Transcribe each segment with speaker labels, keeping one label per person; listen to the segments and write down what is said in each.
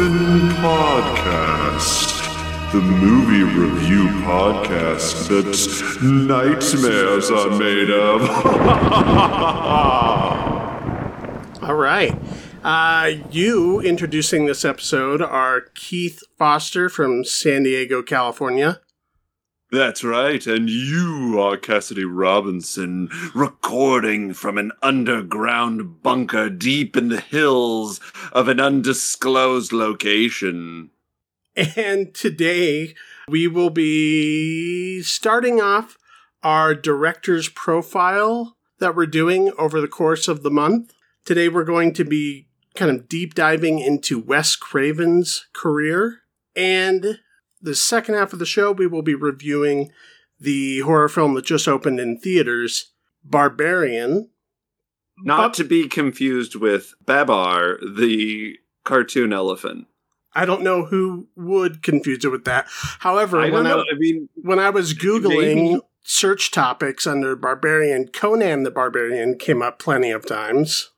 Speaker 1: MacGuffin Podcast, the movie review podcast that nightmares are made of.
Speaker 2: All right. Uh, you introducing this episode are Keith Foster from San Diego, California.
Speaker 1: That's right, and you are Cassidy Robinson, recording from an underground bunker deep in the hills of an undisclosed location.
Speaker 2: And today we will be starting off our director's profile that we're doing over the course of the month. Today we're going to be kind of deep diving into Wes Craven's career. And the second half of the show, we will be reviewing the horror film that just opened in theaters, Barbarian.
Speaker 3: Not to be confused with Babar, the cartoon elephant.
Speaker 2: I don't know who would confuse it with that. However,
Speaker 3: I
Speaker 2: when. I
Speaker 3: I mean,
Speaker 2: when I was googling
Speaker 3: Maybe.
Speaker 2: search topics under Barbarian, Conan the Barbarian came up plenty of times.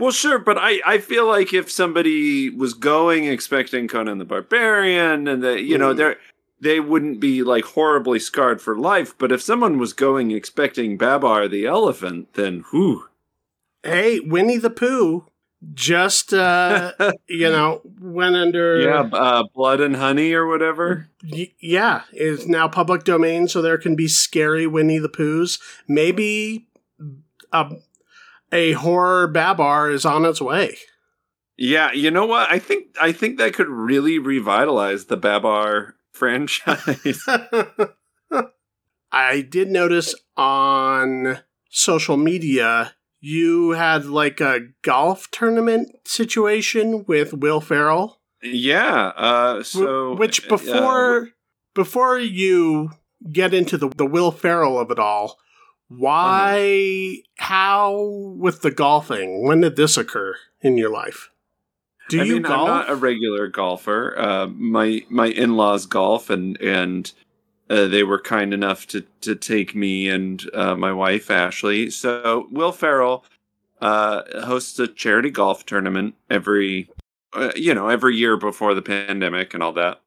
Speaker 3: Well, sure, but I, I feel like if somebody was going expecting Conan the Barbarian, and that you know
Speaker 2: Mm.
Speaker 3: they're they wouldn't be like horribly scarred for life. But if someone was going expecting Babar the elephant, then whew.
Speaker 2: Hey, Winnie the Pooh just uh you know went under
Speaker 3: yeah, uh, blood and honey or whatever.
Speaker 2: Y- yeah, is now public domain, so there can be scary Winnie the Poohs. Maybe a, a horror Babar is on its way.
Speaker 3: Yeah, you know what? I think I think that could really revitalize the Babar franchise.
Speaker 2: I did notice on social media you had like a golf tournament situation with Will Ferrell.
Speaker 3: yeah. Uh, so
Speaker 2: which
Speaker 3: uh,
Speaker 2: before before you get into the the Will Ferrell of it all, why how with the golfing? When did this occur in your life? Do
Speaker 3: I
Speaker 2: you
Speaker 3: mean,
Speaker 2: golf?
Speaker 3: I'm not a regular golfer. Uh, my my in laws golf, and and uh, they were kind enough to to take me and uh, my wife Ashley. So Will Ferrell uh, hosts a charity golf tournament every uh, you know every year before the pandemic and all that.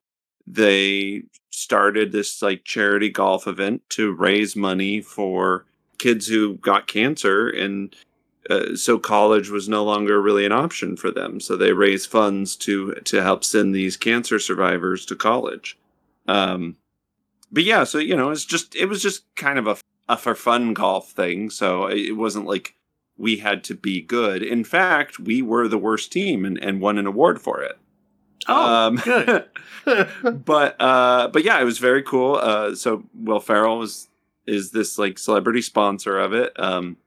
Speaker 3: They started this like charity golf event to raise money for kids who got cancer and uh, so college was no longer really an option for them. So they raised funds to to help send these cancer survivors to college. Um, but yeah, so you know, it's just it was just kind of a, a for fun golf thing. So it wasn't like we had to be good. In fact, we were the worst team and, and won an award for it.
Speaker 2: oh,
Speaker 3: Um,
Speaker 2: good.
Speaker 3: but uh but yeah it was very cool uh so will ferrell was is this like celebrity sponsor of it um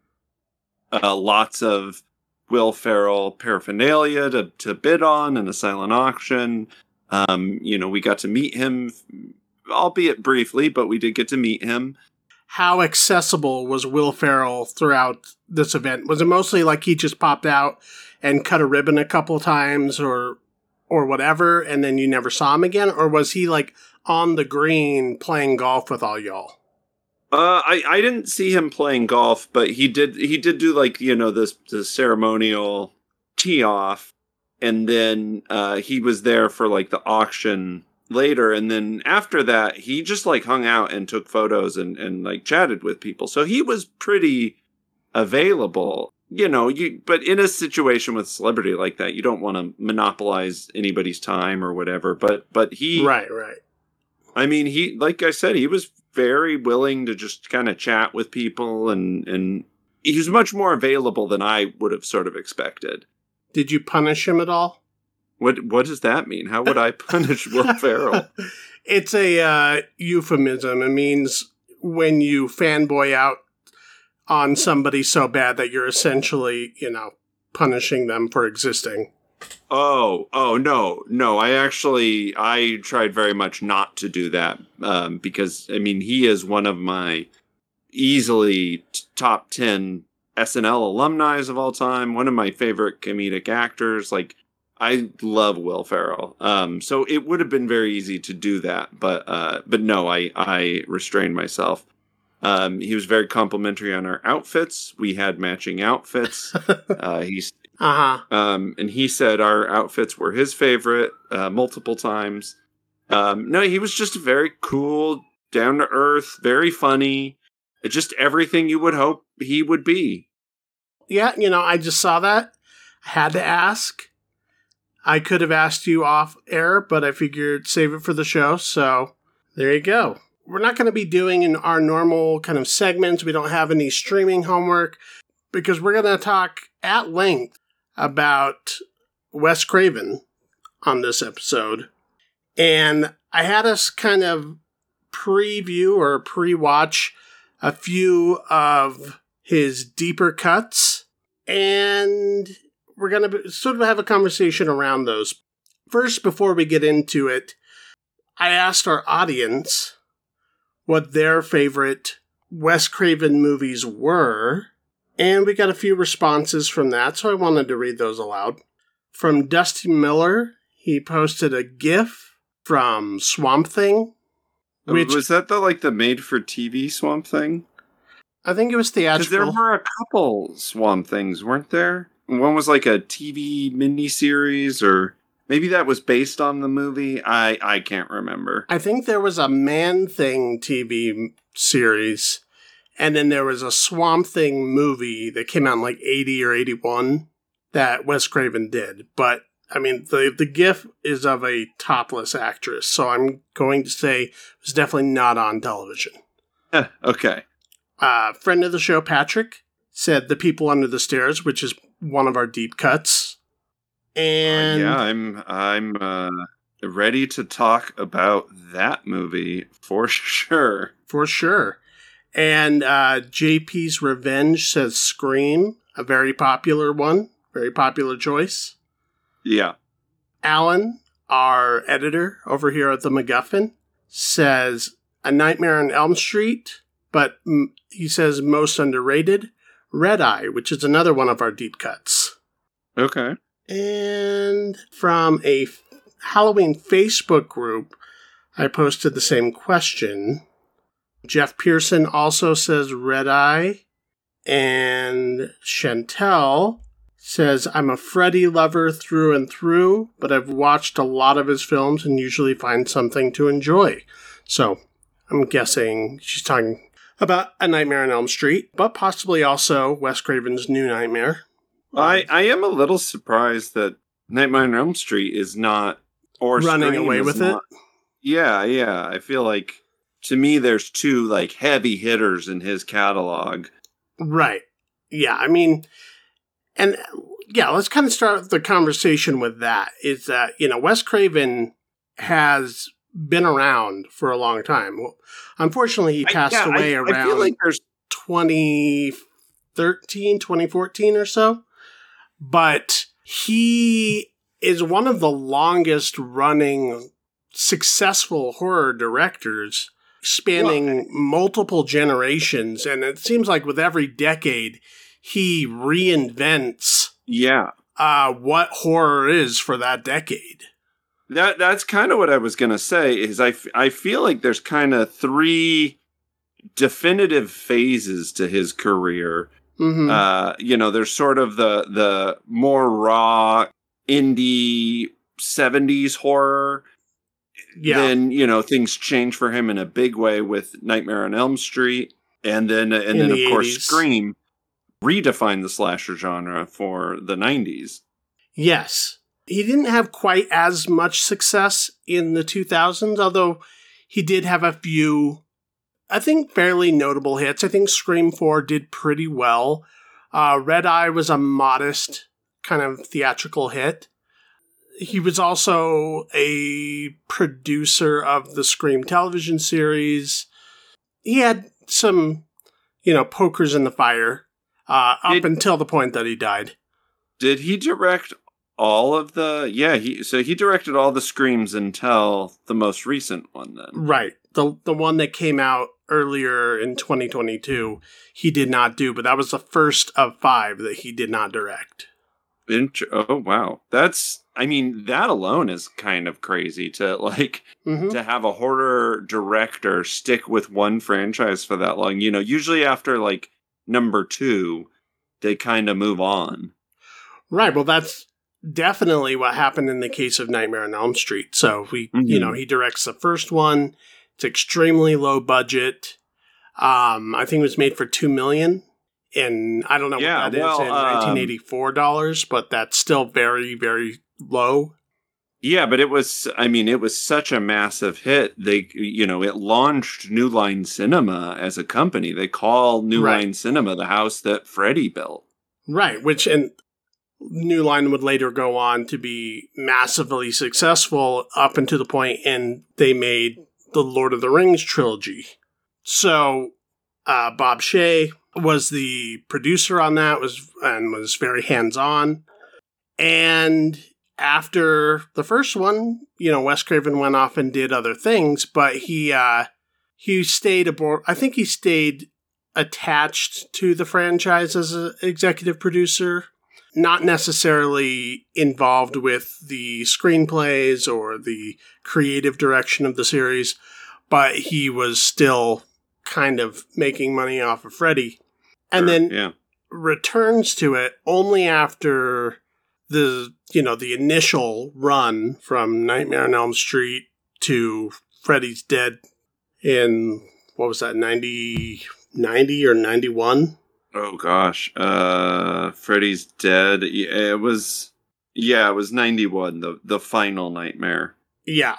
Speaker 3: uh lots of will ferrell paraphernalia to to bid on in a silent auction um you know we got to meet him albeit briefly but we did get to meet him
Speaker 2: how accessible was Will Ferrell throughout this event? Was it mostly like he just popped out and cut a ribbon a couple times or or whatever and then you never saw him again or was he like on the green playing golf with all y'all?
Speaker 3: Uh, I I didn't see him playing golf, but he did he did do like you know this the ceremonial tee off, and then uh, he was there for like the auction later, and then after that he just like hung out and took photos and and like chatted with people. So he was pretty available, you know. You but in a situation with celebrity like that, you don't want to monopolize anybody's time or whatever. But but he
Speaker 2: Right, right.
Speaker 3: I mean, he like I said, he was very willing to just kind of chat with people, and and he was much more available than I would have sort of expected.
Speaker 2: Did you punish him at all?
Speaker 3: What what does that mean? How would I punish Will Ferrell?
Speaker 2: it's a uh, euphemism. It means when you fanboy out on somebody so bad that you're essentially, you know, punishing them for existing.
Speaker 3: Oh, oh no, no. I actually I tried very much not to do that um, because I mean he is one of my easily t- top ten SNL alumni of all time. One of my favorite comedic actors. Like I love Will Ferrell. Um, so it would have been very easy to do that, but uh, but no, I I restrained myself. Um, he was very complimentary on our outfits. We had matching outfits. uh, he
Speaker 2: Uh huh.
Speaker 3: Um, and he said our outfits were his favorite uh, multiple times. Um, no, he was just very cool, down to earth, very funny. Just everything you would hope he would be.
Speaker 2: Yeah, you know, I just saw that. I had to ask. I could have asked you off air, but I figured save it for the show. So there you go. We're not going to be doing in our normal kind of segments. We don't have any streaming homework because we're going to talk at length about Wes Craven on this episode. And I had us kind of preview or pre watch a few of his deeper cuts. And we're going to sort of have a conversation around those. First, before we get into it, I asked our audience what their favorite Wes Craven movies were, and we got a few responses from that, so I wanted to read those aloud. From Dusty Miller, he posted a GIF from Swamp Thing, oh, which
Speaker 3: was that the like the made for TV Swamp Thing?
Speaker 2: I think it was theatrical.
Speaker 3: there were a couple Swamp Things, weren't there? One was like a TV miniseries, or maybe that was based on the movie. I I can't remember.
Speaker 2: I think there was a Man Thing TV series, and then there was a Swamp Thing movie that came out in like 80 or 81 that Wes Craven did. But I mean, the, the GIF is of a topless actress, so I'm going to say it was definitely not on television.
Speaker 3: Eh, okay.
Speaker 2: Uh, friend of the show, Patrick, said The People Under the Stairs, which is one of our deep cuts. And
Speaker 3: Uh, yeah, I'm I'm uh, ready to talk about that movie for sure.
Speaker 2: For sure. And uh, JP's Revenge says Scream, a very popular one, very popular choice.
Speaker 3: Yeah.
Speaker 2: Alan, our editor over here at the MacGuffin, says A Nightmare on Elm Street, but mm, he says most underrated, Red Eye, which is another one of our deep cuts.
Speaker 3: Okay.
Speaker 2: And from a Halloween Facebook group, I posted the same question. Jeff Pearson also says Red Eye. And Chantel says, I'm a Freddy lover through and through, but I've watched a lot of his films and usually find something to enjoy. So I'm guessing she's talking about A Nightmare on Elm Street, but possibly also Wes Craven's New Nightmare.
Speaker 3: I I am a little surprised that Nightmare on Elm Street is not or
Speaker 2: Running
Speaker 3: Scream
Speaker 2: away with
Speaker 3: not- Yeah, yeah. I feel like to me there's two like heavy hitters in his catalog.
Speaker 2: Right. Yeah. I mean, and yeah, let's kind of start the conversation with that. Is that, you know, Wes Craven has been around for a long time. Well, unfortunately, he
Speaker 3: I-
Speaker 2: passed
Speaker 3: yeah,
Speaker 2: away
Speaker 3: I,
Speaker 2: around
Speaker 3: I feel like there's
Speaker 2: 2013, 2014 or so. But he is one of the longest running successful horror directors spanning multiple generations. And it seems like with every decade, he reinvents
Speaker 3: yeah.
Speaker 2: uh, what horror is for that decade.
Speaker 3: That that's kind of what I was gonna say. Is I, f- I feel like there's kind of three definitive phases to his career.
Speaker 2: hmm
Speaker 3: Uh, you know, there's sort of the the more raw indie '70s horror.
Speaker 2: Yeah.
Speaker 3: Then you know things change for him in a big way with Nightmare on Elm Street, and then and
Speaker 2: In
Speaker 3: then
Speaker 2: the
Speaker 3: of course Scream redefined the slasher genre for the '90s.
Speaker 2: Yes. He didn't have quite as much success in the 2000s, although he did have a few, I think, fairly notable hits. I think Scream 4 did pretty well. Uh, Red Eye was a modest kind of theatrical hit. He was also a producer of the Scream television series. He had some, you know, pokers in the fire uh, up
Speaker 3: Did-
Speaker 2: until the point that he died.
Speaker 3: Did he direct all of the? Yeah, he so he directed all the screams until the most recent one. Then
Speaker 2: Right. The the one that came out earlier in 2022, he did not do, but that was the first of 5 that he did not direct.
Speaker 3: Int- oh wow, that's I mean that alone is kind of crazy to like
Speaker 2: Mhm.
Speaker 3: to have a horror director stick with one franchise for that long. You know, usually after like number two, they kind of move on.
Speaker 2: Right. Well, that's definitely what happened in the case of Nightmare on Elm Street. So we, mm-hmm. you know, he directs the first one. It's extremely low budget. Um, I think it was made for two million, and I don't know yeah, what that well, is in um, 1984 dollars, but that's still very, very low.
Speaker 3: Yeah, but it was. I mean, it was such a massive hit. They, you know, it launched New Line Cinema as a company. They call New right. Line Cinema the house that Freddy built.
Speaker 2: Right, which and New Line would later go on to be massively successful up until the point and they made the Lord of the Rings trilogy. So uh, Bob Shaye was the producer on that was and was very hands on. And after the first one, you know, Wes Craven went off and did other things, but he uh, he stayed aboard. I think he stayed attached to the franchise as an executive producer, not necessarily involved with the screenplays or the creative direction of the series, but he was still kind of making money off of Freddy. And sure, then yeah. returns to it only after the you know the initial run from Nightmare on Elm Street to Freddy's Dead in what was that 90 90 or 91
Speaker 3: oh gosh. Uh Freddy's Dead. It was yeah it was 91 the the final nightmare.
Speaker 2: Yeah.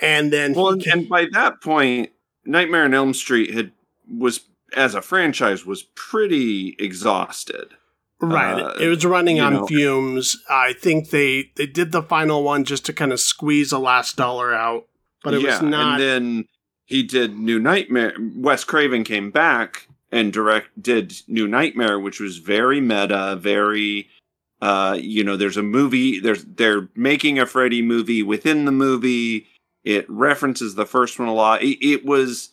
Speaker 2: And then
Speaker 3: well and, and by that point Nightmare on Elm Street had was as a franchise was pretty exhausted.
Speaker 2: Right. Uh, it was running on know. fumes. I think they they did the final one just to kind of squeeze a last dollar out, but it yeah, was not.
Speaker 3: And then he did New Nightmare. Wes Craven came back and direct did New Nightmare, which was very meta, very. Uh, you know, there's a movie. There's they're making a Freddy movie within the movie. It references the first one a lot. It, it was.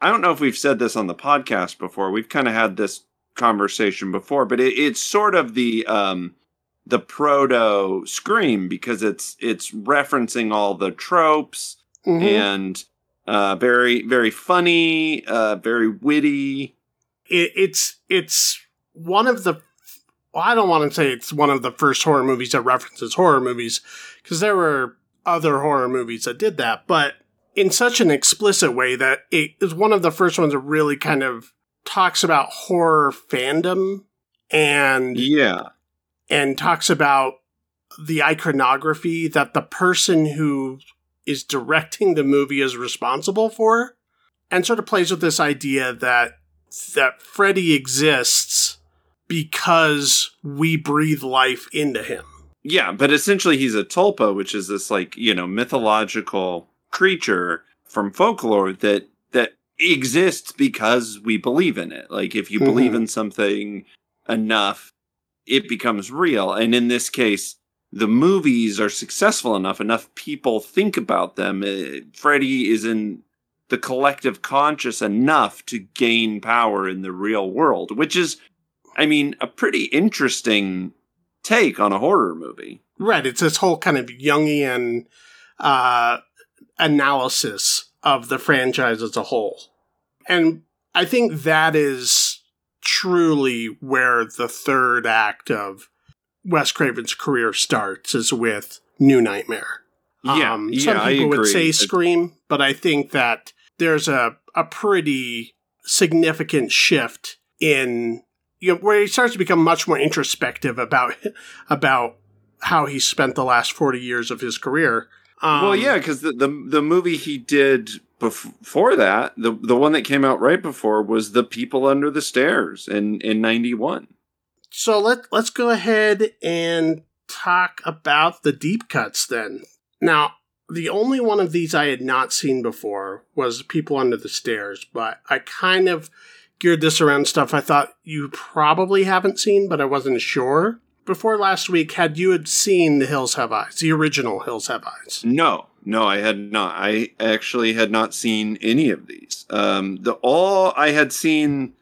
Speaker 3: I don't know if we've said this on the podcast before. We've kind of had this conversation before, but it, it's sort of the um, the proto Scream because it's it's referencing all the tropes mm-hmm. and uh, very very funny, uh, very witty.
Speaker 2: It, it's it's one of the. Well, I don't want to say it's one of the first horror movies that references horror movies because there were other horror movies that did that, but in such an explicit way that it is one of the first ones that really kind of talks about horror fandom and
Speaker 3: yeah
Speaker 2: and talks about the iconography that the person who is directing the movie is responsible for and sort of plays with this idea that that Freddy exists because we breathe life into him.
Speaker 3: Yeah, but essentially he's a tulpa, which is this like, you know, mythological creature from folklore that that exists because we believe in it. Like if you mm-hmm. believe in something enough, it becomes real. And in this case, the movies are successful enough, enough people think about them. Uh, Freddy is in the collective conscious enough to gain power in the real world, which is, I mean, a pretty interesting take on a horror movie.
Speaker 2: Right. It's this whole kind of Jungian uh, analysis of the franchise as a whole. And I think that is truly where the third act of Wes Craven's career starts is with New Nightmare.
Speaker 3: Yeah, um,
Speaker 2: some
Speaker 3: yeah,
Speaker 2: people would say Scream, but I think that there's a, a pretty significant shift in you know, where he starts to become much more introspective about about how he spent the last 40 years of his career
Speaker 3: um, well, yeah, because the, the the movie he did before that, the the one that came out right before was The People Under the Stairs in in '91.
Speaker 2: So let let's go ahead and talk about the deep cuts then. Now, the only one of these I had not seen before was People Under the Stairs, but I kind of geared this around stuff I thought you probably haven't seen, but I wasn't sure before last week, had you had seen The Hills Have Eyes, the original Hills Have Eyes?
Speaker 3: No, no, I had not. I actually had not seen any of these. Um, the all I had seen,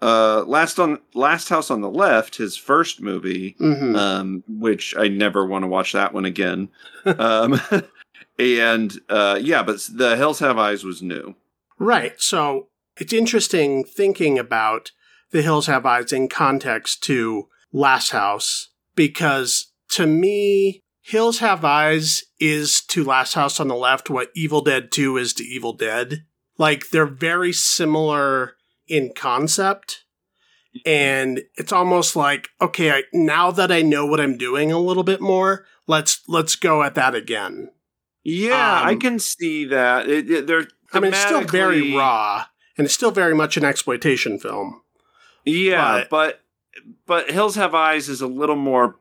Speaker 3: uh, last on Last House on the Left, his first movie, mm-hmm. um, which I never want to watch that one again. um, and uh, yeah, but The Hills Have Eyes was new.
Speaker 2: Right. So it's interesting thinking about The Hills Have Eyes in context to Last House because to me, Hills Have Eyes is to Last House on the Left what Evil Dead 2 is to Evil Dead. Like they're very similar in concept. And it's almost like, okay, I, now that I know what I'm doing a little bit more, let's let's go at that again.
Speaker 3: Yeah, um, I can see that. It, it, they're
Speaker 2: I mean, it's still very raw, and it's still very much an exploitation film.
Speaker 3: Yeah, but but Hills Have Eyes is a little more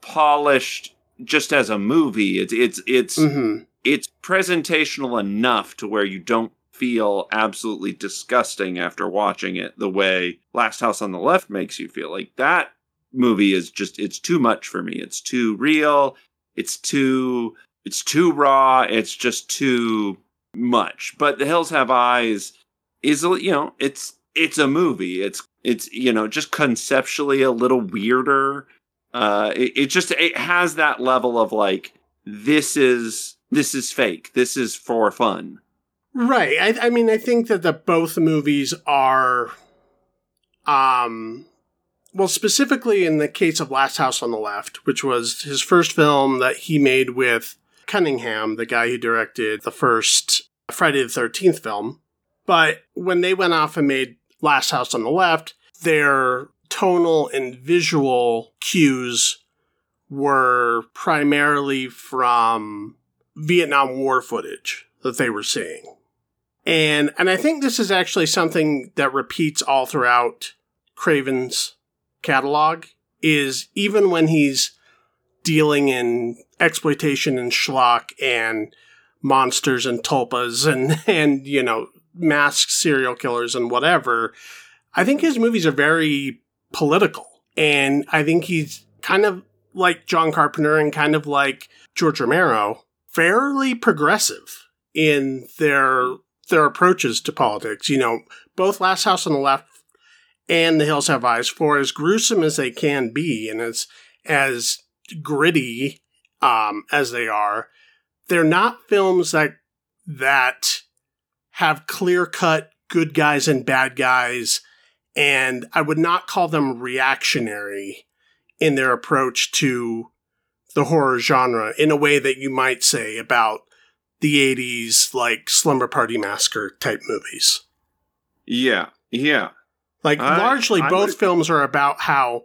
Speaker 3: polished just as a movie. It's it's it's
Speaker 2: hmm
Speaker 3: it's presentational enough to where you don't feel absolutely disgusting after watching it the way Last House on the Left makes you feel. Like that movie is just it's too much for me. It's too real. It's too it's too raw. It's just too much. But The Hills Have Eyes is you know, it's it's a movie. It's it's you know, just conceptually a little weirder. Uh it, it just it has that level of like this is this is fake. This is for fun.
Speaker 2: Right. I, I mean, I think that the both movies are, um, well, specifically in the case of Last House on the Left, which was his first film that he made with Cunningham, the guy who directed the first Friday the Thirteenth film. But when they went off and made Last House on the Left, their tonal and visual cues were primarily from Vietnam War footage that they were seeing. And and I think this is actually something that repeats all throughout Craven's catalog is even when he's dealing in exploitation and schlock and monsters and tulpas and and you know masked serial killers and whatever I think his movies are very political and I think he's kind of like John Carpenter and kind of like George Romero fairly progressive in their their approaches to politics. You know, both Last House on the Left and The Hills Have Eyes, for as gruesome as they can be and as as gritty um, as they are, they're not films that that have clear cut good guys and bad guys, and I would not call them reactionary in their approach to the horror genre in a way that you might say about the 80s like slumber party massacre type movies.
Speaker 3: Yeah, yeah,
Speaker 2: like
Speaker 3: I-
Speaker 2: largely
Speaker 3: I
Speaker 2: both
Speaker 3: would-
Speaker 2: films are about how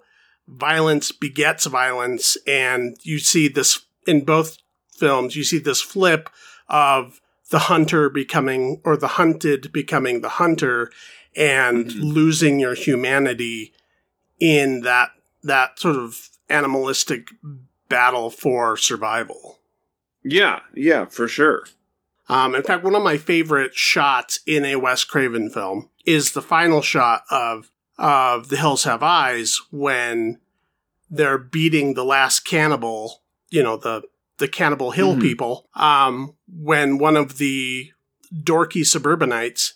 Speaker 2: violence begets violence and you see this in both films you see this flip of the hunter becoming or the hunted becoming the hunter and
Speaker 3: Mhm.
Speaker 2: losing your humanity in that that sort of animalistic battle for survival
Speaker 3: yeah, yeah, for sure.
Speaker 2: um, in fact, one of my favorite shots in a Wes Craven film is the final shot of of The Hills Have Eyes when they're beating the last cannibal, you know, the the Cannibal Hill
Speaker 3: Mhm.
Speaker 2: people. Um, when one of the dorky suburbanites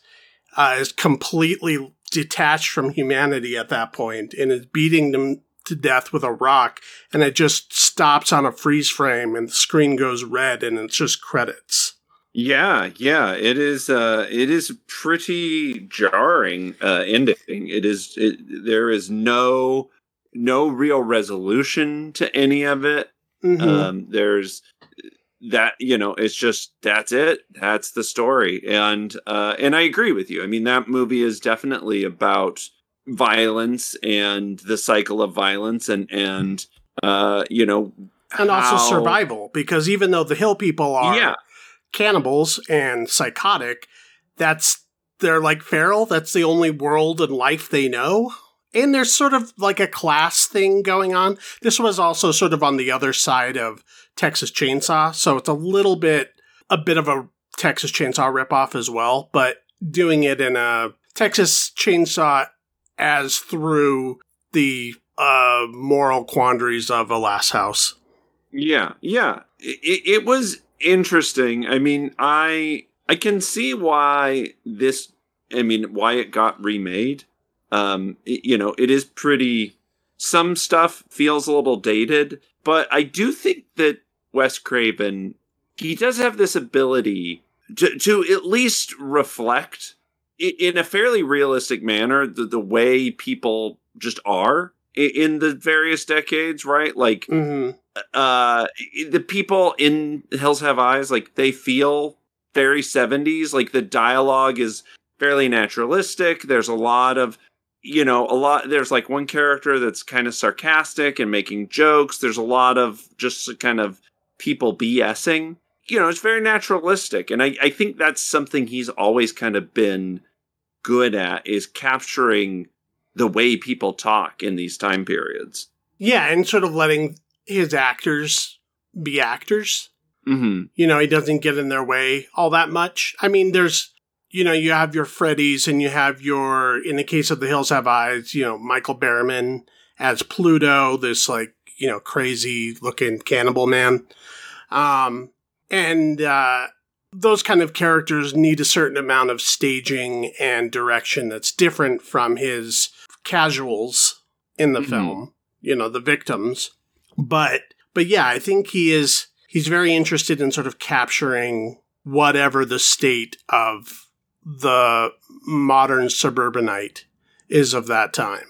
Speaker 2: uh, is completely detached from humanity at that point and is beating them to death with a rock, and it just stops on a freeze frame, and the screen goes red, and it's just credits.
Speaker 3: Yeah, yeah, it is. Uh, it is pretty jarring uh, ending. It is. It, there is no no real resolution to any of it.
Speaker 2: Mhm.
Speaker 3: Um, there's that you know it's just that's it. That's the story. And uh and i agree with you. I mean that movie is definitely about violence and the cycle of violence and and uh you know
Speaker 2: and also survival because even though the hill people are
Speaker 3: yeah.
Speaker 2: cannibals and psychotic that's they're like feral. That's the only world and life they know and there's sort of like a class thing going on this was also sort of on the other side of texas chainsaw so it's a little bit a bit of a texas chainsaw ripoff as well but doing it in a texas chainsaw as through the uh moral quandaries of a last house
Speaker 3: Yeah, yeah. It, it was interesting. I mean, I I can see why this. I mean, why it got remade. Um, it- you know, it is pretty. Some stuff feels a little dated, but I do think that Wes Craven he does have this ability to to at least reflect in a fairly realistic manner the, the way people just are in the various decades, right? Like
Speaker 2: hmm
Speaker 3: uh the people in Hills Have Eyes, like they feel very 70s. Like the dialogue is fairly naturalistic. There's a lot of you know, a lot there's like one character that's kind of sarcastic and making jokes. There's a lot of just kind of people BSing. You know, it's very naturalistic. And I, I think that's something he's always kind of been good at is capturing the way people talk in these time periods.
Speaker 2: Yeah, and sort of letting his actors be actors.
Speaker 3: Mm-hmm.
Speaker 2: You know, he doesn't get in their way all that much. I mean, there's, you know, you have your Freddys and you have your, in the case of The Hills Have Eyes, you know, Michael Berryman as Pluto, this like, you know, crazy looking cannibal man. Um, and, uh, those kind of characters need a certain amount of staging and direction that's different from his casuals in the
Speaker 3: Mhm.
Speaker 2: film, you know, the victims. But, but yeah, I think he is, he's very interested in sort of capturing whatever the state of the modern suburbanite is of that time.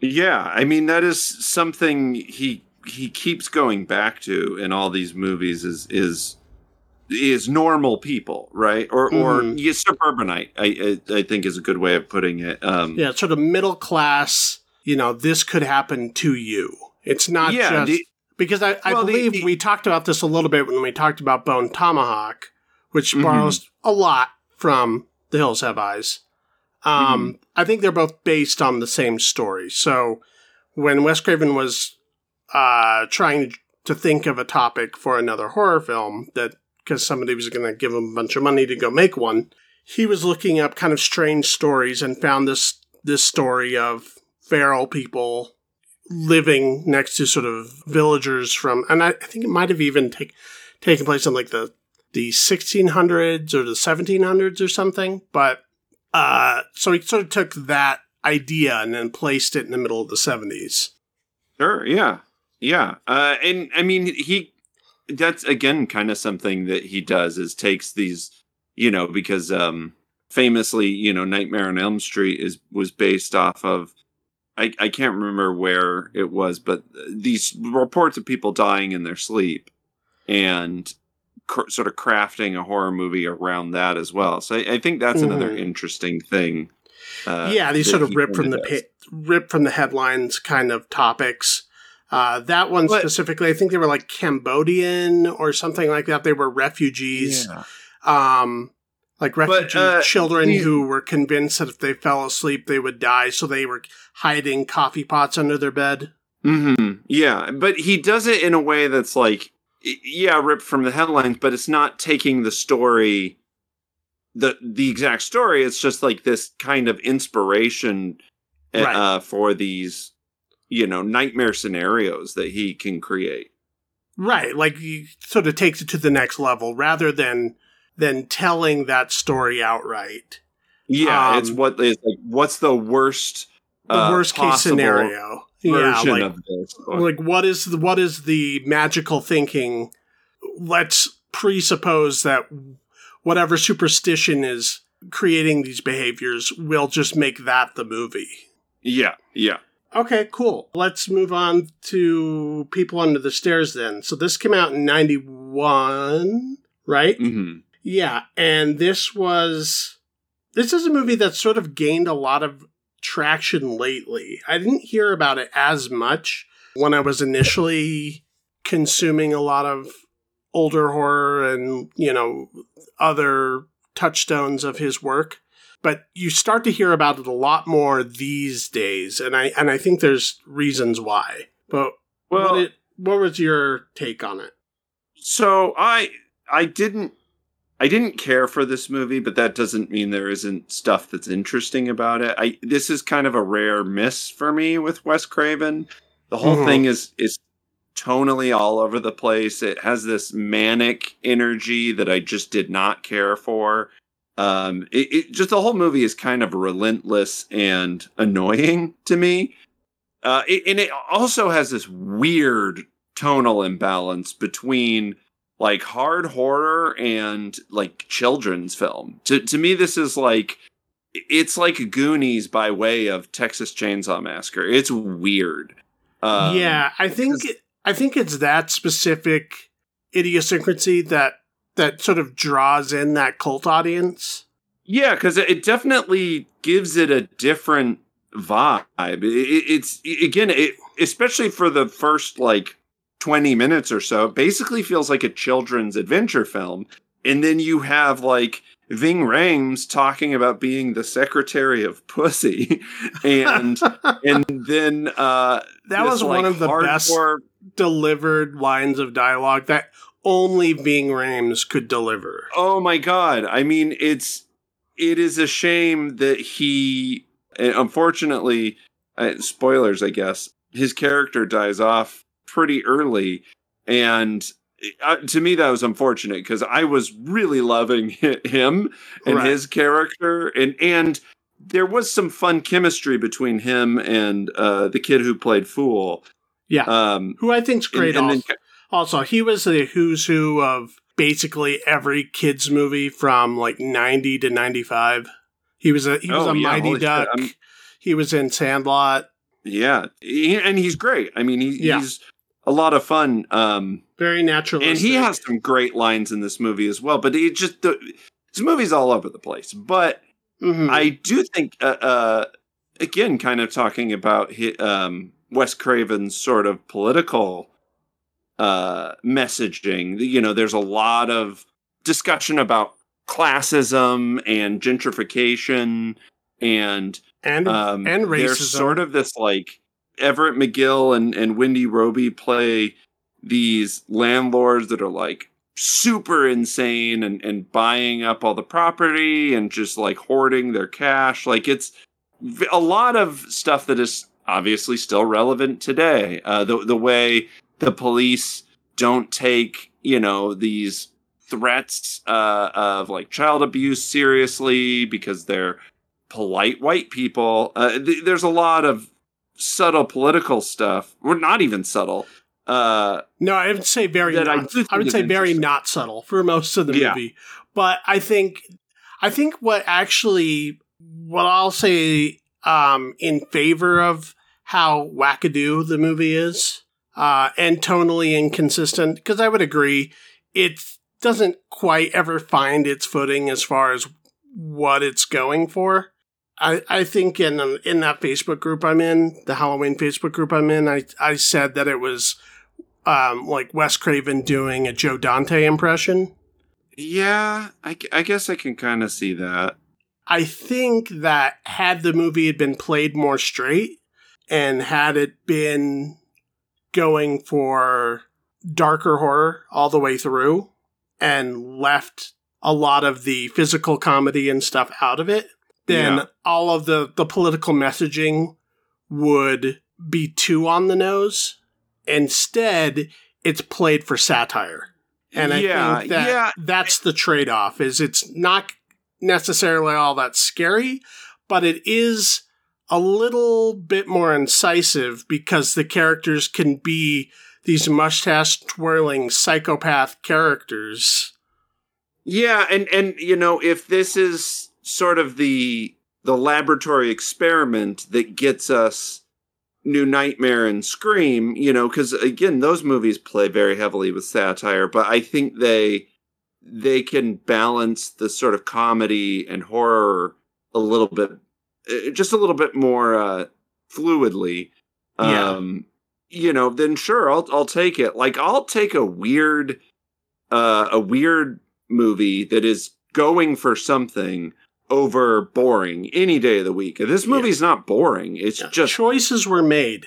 Speaker 3: Yeah, I mean that is something he he keeps going back to in all these movies is is is normal people, right? Or or
Speaker 2: Mhm.
Speaker 3: yeah, suburbanite. I, I I think is a good way of putting it. Um,
Speaker 2: Yeah, sort of middle class, you know, this could happen to you. It's not
Speaker 3: Yeah,
Speaker 2: just
Speaker 3: the-
Speaker 2: because I, I
Speaker 3: Well,
Speaker 2: believe
Speaker 3: the-
Speaker 2: we talked about this a little bit when we talked about Bone Tomahawk, which
Speaker 3: Mhm.
Speaker 2: borrows a lot from The Hills Have Eyes. Um,
Speaker 3: Mm-hmm.
Speaker 2: I think they're both based on the same story. So when Wes Craven was uh, trying to think of a topic for another horror film that because somebody was going to give him a bunch of money to go make one, he was looking up kind of strange stories and found this this story of feral people living next to sort of villagers from, and I, I think it might have even take, taken place in like the the 1600s or the 1700s or something. But uh, so he sort of took that idea and then placed it in the middle of the 70s.
Speaker 3: Sure. Yeah. Yeah. Uh, and I mean, he, that's again kind of something that he does is takes these, you know, because, um, famously, you know, Nightmare on Elm Street is, was based off of, I, I can't remember where it was, but these reports of people dying in their sleep and cr- sort of crafting a horror movie around that as well. So I, I think that's another
Speaker 2: Mhm.
Speaker 3: interesting thing. Uh,
Speaker 2: yeah, these sort of rip from the rip from the headlines kind of topics. Uh, that one
Speaker 3: But-
Speaker 2: specifically, I think they were like Cambodian or something like that. They were refugees.
Speaker 3: Yeah.
Speaker 2: um, like refugee
Speaker 3: uh,
Speaker 2: children
Speaker 3: the-
Speaker 2: who were convinced that if they fell asleep they would die, so they were hiding coffee pots under their bed.
Speaker 3: hmm Yeah, but he does it in a way that's like, yeah, ripped from the headlines, but it's not taking the story, the the exact story. It's just like this kind of inspiration uh,
Speaker 2: Right.
Speaker 3: uh, for these, you know, nightmare scenarios that he can create.
Speaker 2: Right, like he sort of takes it to the next level rather than than telling that story outright.
Speaker 3: Yeah,
Speaker 2: Um,
Speaker 3: it's what is like. What's the worst?
Speaker 2: The
Speaker 3: uh,
Speaker 2: worst case scenario. Yeah, like
Speaker 3: of this.
Speaker 2: like what is the what is the magical thinking? Let's presuppose that whatever superstition is creating these behaviors will just make that the movie.
Speaker 3: yeah, yeah.
Speaker 2: Okay, cool. Let's move on to People Under the Stairs then. So this came out in 91, right?
Speaker 3: hmm
Speaker 2: Yeah, and this was this is a movie that sort of gained a lot of traction lately. I didn't hear about it as much when I was initially consuming a lot of older horror and, you know, other touchstones of his work. But you start to hear about it a lot more these days, and I and I think there's reasons why. But
Speaker 3: Well,
Speaker 2: what, it, what was your take on it?
Speaker 3: So I I didn't I didn't care for this movie, but that doesn't mean there isn't stuff that's interesting about it. I this is kind of a rare miss for me with Wes Craven. The whole
Speaker 2: Mhm.
Speaker 3: thing is is tonally all over the place. It has this manic energy that I just did not care for. Um, it, it just the whole movie is kind of relentless and annoying to me. Uh, it, and it also has this weird tonal imbalance between like hard horror and like children's film. To to me, this is like it's like Goonies by way of Texas Chainsaw Massacre. It's weird.
Speaker 2: Um, yeah, I think I think it's that specific idiosyncrasy that that sort of draws in that cult audience.
Speaker 3: Yeah, because it definitely gives it a different vibe. It, it's again, it, especially for the first like twenty minutes or so, basically feels like a children's adventure film, and then you have like Ving Rhames talking about being the secretary of pussy, and and then uh,
Speaker 2: that was one of the hardcore... best delivered lines of dialogue that only Ving Rhames could deliver.
Speaker 3: Oh my god! I mean, it's it is a shame that he, unfortunately, uh, spoilers, I guess, his character dies off pretty early, and uh, to me that was unfortunate because I was really loving him and right. his character, and and there was some fun chemistry between him and uh, the kid who played Fool.
Speaker 2: Yeah, um, who I think's great. And, and also. Then, also, he was the who's who of basically every kids movie from like ninety to ninety five. He was a he was oh, a yeah, Mighty Duck. He was in Sandlot.
Speaker 3: Yeah, and he's great. I mean, he, yeah. he's a lot of fun. Um,
Speaker 2: Very natural,
Speaker 3: and he has some great lines in this movie as well. But he just the, his movie's all over the place. But mm-hmm. I do think, uh, uh, again, kind of talking about um, Wes Craven's sort of political uh, messaging. You know, there's a lot of discussion about classism and gentrification and
Speaker 2: and um, and racism.
Speaker 3: There's sort of this like Everett McGill and, and Wendy Robie play these landlords that are like super insane and, and buying up all the property and just like hoarding their cash. Like it's a lot of stuff that is obviously still relevant today. Uh, the the way the police don't take you know these threats uh, of like child abuse seriously because they're polite white people. Uh, th- there's a lot of subtle political stuff. We're not even subtle. Uh,
Speaker 2: no, I would say very. Not, I, I, would say very not subtle for most of the yeah. movie. But I think, I think what actually, what I'll say um, in favor of how wackadoo the movie is, uh, and tonally inconsistent, because I would agree, it doesn't quite ever find its footing as far as what it's going for. I, I think in in that Facebook group I'm in, the Halloween Facebook group I'm in, I, I said that it was um, like Wes Craven doing a Joe Dante impression.
Speaker 3: Yeah, I, I guess I can kind of see that.
Speaker 2: I think that had the movie had been played more straight and had it been going for darker horror all the way through and left a lot of the physical comedy and stuff out of it, then yeah. all of the, the political messaging would be too on the nose. Instead, it's played for satire. And I yeah, think that yeah. that's the trade off is it's not necessarily all that scary, but it is a little bit more incisive because the characters can be these mustache twirling psychopath characters.
Speaker 3: Yeah, and and you know, if this is sort of the the laboratory experiment that gets us New Nightmare and Scream, you know, because again, those movies play very heavily with satire, but I think they they can balance the sort of comedy and horror a little bit, eh, just a little bit more uh, fluidly. Yeah. Um, you know, then sure, I'll I'll take it. Like I'll take a weird, uh, a weird movie that is going for something over boring any day of the week. This movie's yeah. not boring. It's yeah. just
Speaker 2: choices were made.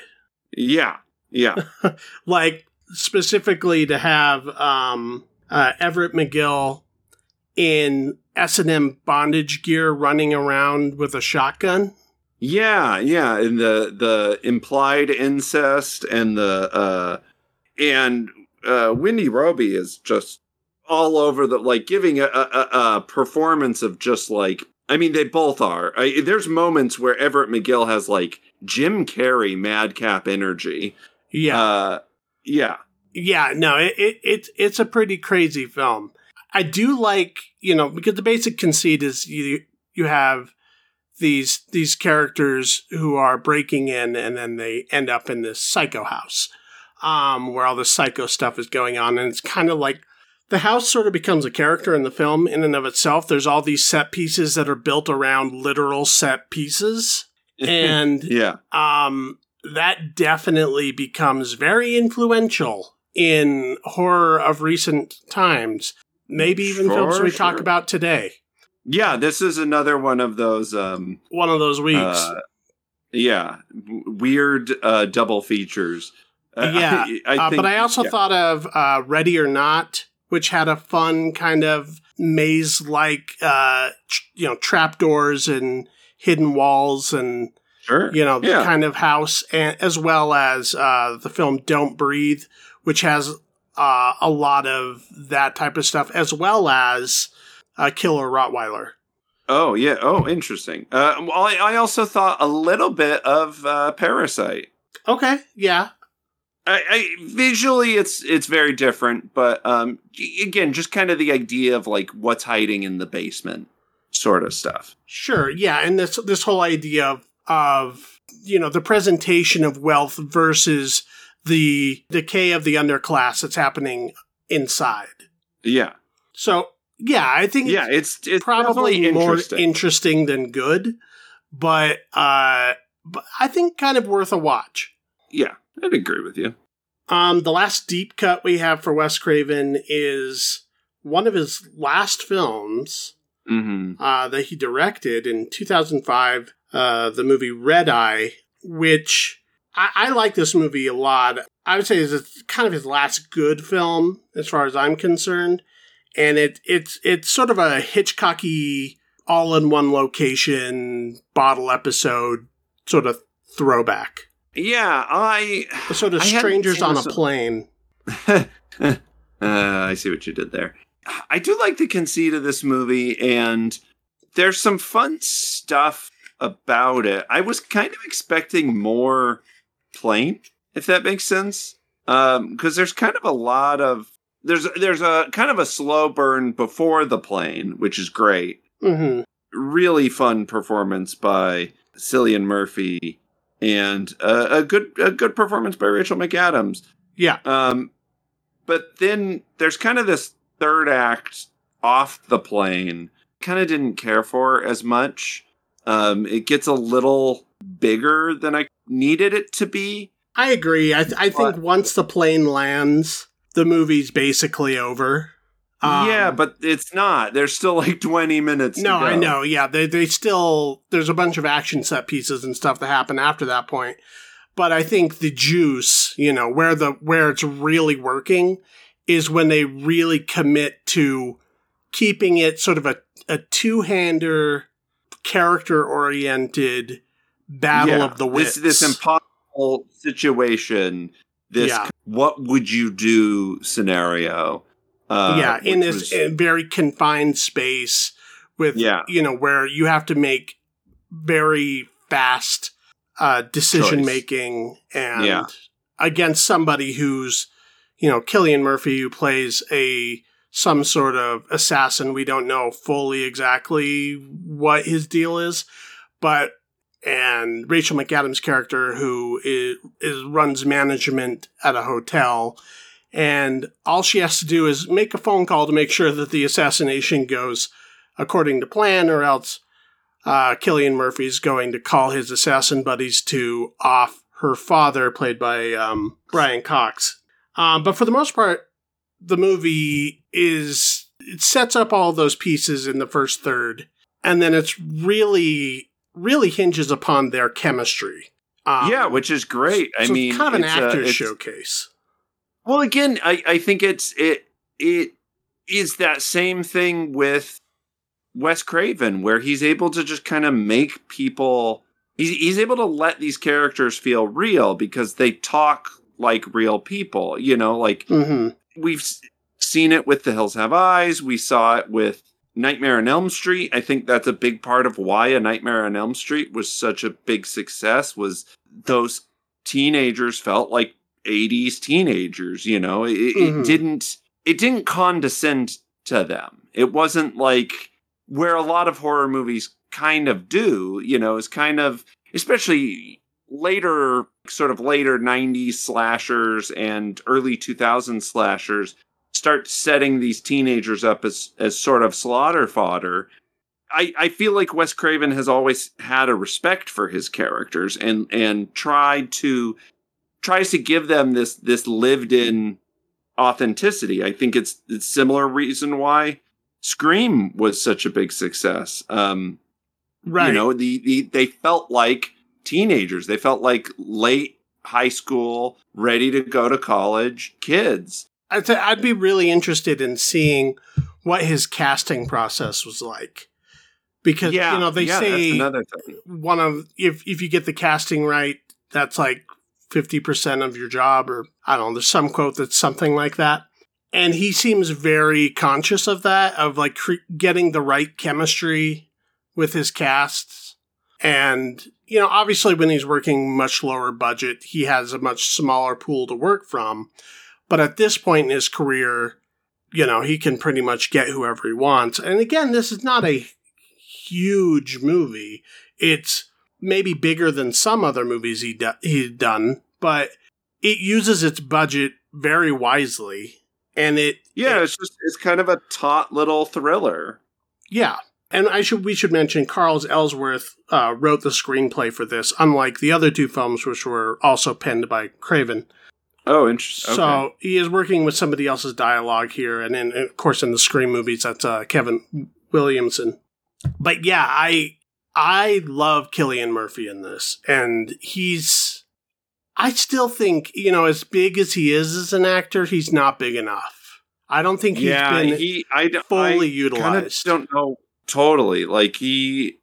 Speaker 3: Yeah. Yeah.
Speaker 2: like specifically to have um, uh, Everett McGill in S&M bondage gear running around with a shotgun.
Speaker 3: Yeah, yeah, and the the implied incest and the uh and uh Wendy Robie is just all over the like giving a, a, a performance of just like I mean, they both are. I, there's moments where Everett McGill has like Jim Carrey madcap energy.
Speaker 2: Yeah,
Speaker 3: uh, yeah,
Speaker 2: yeah. No, it, it it's it's a pretty crazy film. I do like you know because the basic conceit is you you have these these characters who are breaking in and then they end up in this psycho house um, where all the psycho stuff is going on and it's kind of like the house sort of becomes a character in the film in and of itself. There's all these set pieces that are built around literal set pieces. And
Speaker 3: yeah.
Speaker 2: um, that definitely becomes very influential in horror of recent times. Maybe even films
Speaker 3: Sure,
Speaker 2: we talk about today.
Speaker 3: Yeah, this is another one of those um
Speaker 2: one of those weeks.
Speaker 3: uh, yeah, weird uh double features. Uh,
Speaker 2: Yeah,
Speaker 3: I,
Speaker 2: Uh,
Speaker 3: think,
Speaker 2: but I also
Speaker 3: yeah.
Speaker 2: thought of uh, Ready or Not, which had a fun kind of maze-like, uh, tr- you know, trapdoors and hidden walls, and
Speaker 3: sure.
Speaker 2: you know, the
Speaker 3: Yeah.
Speaker 2: kind of house, and as well as uh, the film Don't Breathe, which has uh, a lot of that type of stuff, as well as uh, Killer Rottweiler.
Speaker 3: Oh yeah. Oh, interesting. Uh, well, I, I also thought a little bit of uh, Parasite.
Speaker 2: Okay, yeah,
Speaker 3: I, I visually it's it's very different, but um again, just kind of the idea of like what's hiding in the basement, sort of stuff.
Speaker 2: Sure, yeah, and this this whole idea of of you know the presentation of wealth versus the decay of the underclass that's happening inside.
Speaker 3: Yeah,
Speaker 2: So yeah, I think
Speaker 3: yeah. It's it's
Speaker 2: probably
Speaker 3: definitely
Speaker 2: more
Speaker 3: interesting.
Speaker 2: interesting than good, but uh, but I think kind of worth a watch.
Speaker 3: yeah, I'd agree with you.
Speaker 2: Um, the last deep cut we have for Wes Craven is one of his last films.
Speaker 3: hmm
Speaker 2: uh, that he directed in 2005, uh, the movie Red Eye, which I, I like this movie a lot. I would say is kind of his last good film, as far as I'm concerned, and it it's it's sort of a Hitchcocky all in one location bottle episode sort of throwback.
Speaker 3: Yeah, I
Speaker 2: of
Speaker 3: I
Speaker 2: strangers on a plane.
Speaker 3: uh, I see what you did there. I do like the conceit of this movie, and there's some fun stuff about it. I was kind of expecting more plane, if that makes sense, because there's kind of a lot of there's there's a kind of a slow burn before the plane, which is great.
Speaker 2: hmm
Speaker 3: Really fun performance by Cillian Murphy, and uh, a good a good performance by Rachel McAdams.
Speaker 2: Yeah.
Speaker 3: Um, but then there's kind of this third act off the plane. Kind of didn't care for as much. Um, it gets a little bigger than I needed it to be.
Speaker 2: I agree. I, th- I think once the plane lands, the movie's basically over. Um,
Speaker 3: yeah, but it's not. There's still like 20 minutes.
Speaker 2: No, I know. Yeah, they they still there's a bunch of action set pieces and stuff that happen after that point. But I think the juice, you know, where the where it's really working is when they really commit to keeping it sort of a a two-hander character oriented battle
Speaker 3: Yeah,
Speaker 2: of the wits.
Speaker 3: This, this impossible situation. This
Speaker 2: Yeah.
Speaker 3: what would you do scenario. Uh,
Speaker 2: yeah, in this
Speaker 3: was-
Speaker 2: very confined space with
Speaker 3: Yeah.
Speaker 2: you know where you have to make very fast uh, decision
Speaker 3: Choice.
Speaker 2: making and
Speaker 3: Yeah.
Speaker 2: against somebody who's you know Cillian Murphy who plays a some sort of assassin. We don't know fully exactly what his deal is, but and Rachel McAdams' character who is, is runs management at a hotel and all she has to do is make a phone call to make sure that the assassination goes according to plan, or else uh, Cillian Murphy's going to call his assassin buddies to off her father, played by um, Brian Cox. Um, but for the most part, the movie is it sets up all those pieces in the first third, and then it's really really hinges upon their chemistry. Um,
Speaker 3: yeah, which is great. I
Speaker 2: so
Speaker 3: mean,
Speaker 2: kind of an actor's showcase.
Speaker 3: Well, again, I, I think it's it it is that same thing with Wes Craven, where he's able to just kind of make people. He's he's able to let these characters feel real because they talk like real people. You know, like
Speaker 2: hmm
Speaker 3: we've seen it with The Hills Have Eyes. We saw it with Nightmare on Elm Street. I think that's a big part of why A Nightmare on Elm Street was such a big success was those teenagers felt like 80s teenagers, you know. It, it
Speaker 2: Mhm.
Speaker 3: didn't it didn't condescend to them. It wasn't like where a lot of horror movies kind of do, you know, is kind of especially later sort of later 90s slashers and early 2000s slashers start setting these teenagers up as as sort of slaughter fodder. I, I feel like Wes Craven has always had a respect for his characters and and tried to tries to give them this this lived in authenticity. I think it's it's similar reason why Scream was such a big success. Um,
Speaker 2: Right.
Speaker 3: you know, the, the they felt like teenagers. They felt like late high school, ready to go to college kids.
Speaker 2: I'd, say I'd be really interested in seeing what his casting process was like. Because,
Speaker 3: yeah,
Speaker 2: you know, they
Speaker 3: yeah,
Speaker 2: say one of, if, if you get the casting right, that's like 50% of your job, or I don't know, there's some quote that's something like that. And he seems very conscious of that, of like cre- getting the right chemistry with his casts. And, you know, obviously when he's working much lower budget, he has a much smaller pool to work from. But at this point in his career, you know, he can pretty much get whoever he wants. And again, this is not a huge movie. It's maybe bigger than some other movies he do- he'd done, but it uses its budget very wisely. And it,
Speaker 3: Yeah,
Speaker 2: it-
Speaker 3: it's just it's kind of a taut little thriller.
Speaker 2: yeah. And I should we should mention Carl's Ellsworth uh, wrote the screenplay for this, unlike the other two films, which were also penned by Craven.
Speaker 3: Oh, interesting.
Speaker 2: So he is working with somebody else's dialogue here, and then of course in the Scream movies, that's uh, Kevin Williamson. But yeah, I I love Cillian Murphy in this, and he's. I still think you know, as big as he is as an actor, he's not big enough. I don't think he's
Speaker 3: yeah,
Speaker 2: been
Speaker 3: he I
Speaker 2: fully
Speaker 3: I
Speaker 2: utilized.
Speaker 3: don't know totally. Like he,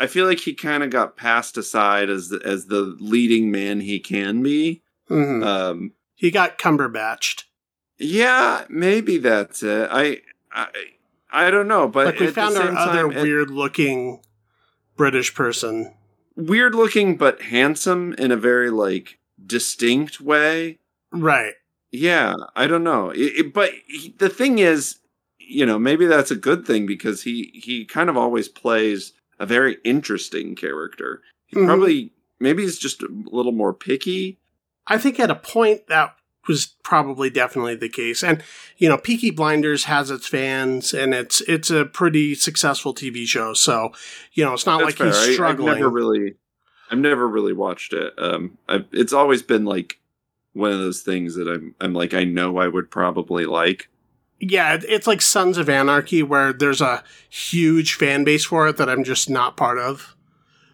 Speaker 3: I feel like he kind of got passed aside as the, as the leading man he can be.
Speaker 2: Mhm.
Speaker 3: Um,
Speaker 2: he got Cumberbatched.
Speaker 3: yeah, maybe that's it. I I I don't know, but
Speaker 2: Like we found our other
Speaker 3: time, it-
Speaker 2: weird looking British person.
Speaker 3: weird looking but handsome in a very like distinct way.
Speaker 2: Right.
Speaker 3: Yeah, I don't know. It, it- but he, the thing is, you know, maybe that's a good thing because he he kind of always plays a very interesting character. He
Speaker 2: Mhm.
Speaker 3: probably maybe he's just a little more picky.
Speaker 2: I think at a point that was probably definitely the case. And you know, Peaky Blinders has its fans, and it's it's a pretty successful TV show. So you know, it's not
Speaker 3: That's
Speaker 2: like he's
Speaker 3: fair. I-
Speaker 2: struggling.
Speaker 3: I've never really, I've never really watched it. Um, I've, it's always been like one of those things that I'm I'm like I know I would probably like.
Speaker 2: yeah, it's like Sons of Anarchy, where there's a huge fan base for it that I'm just not part of.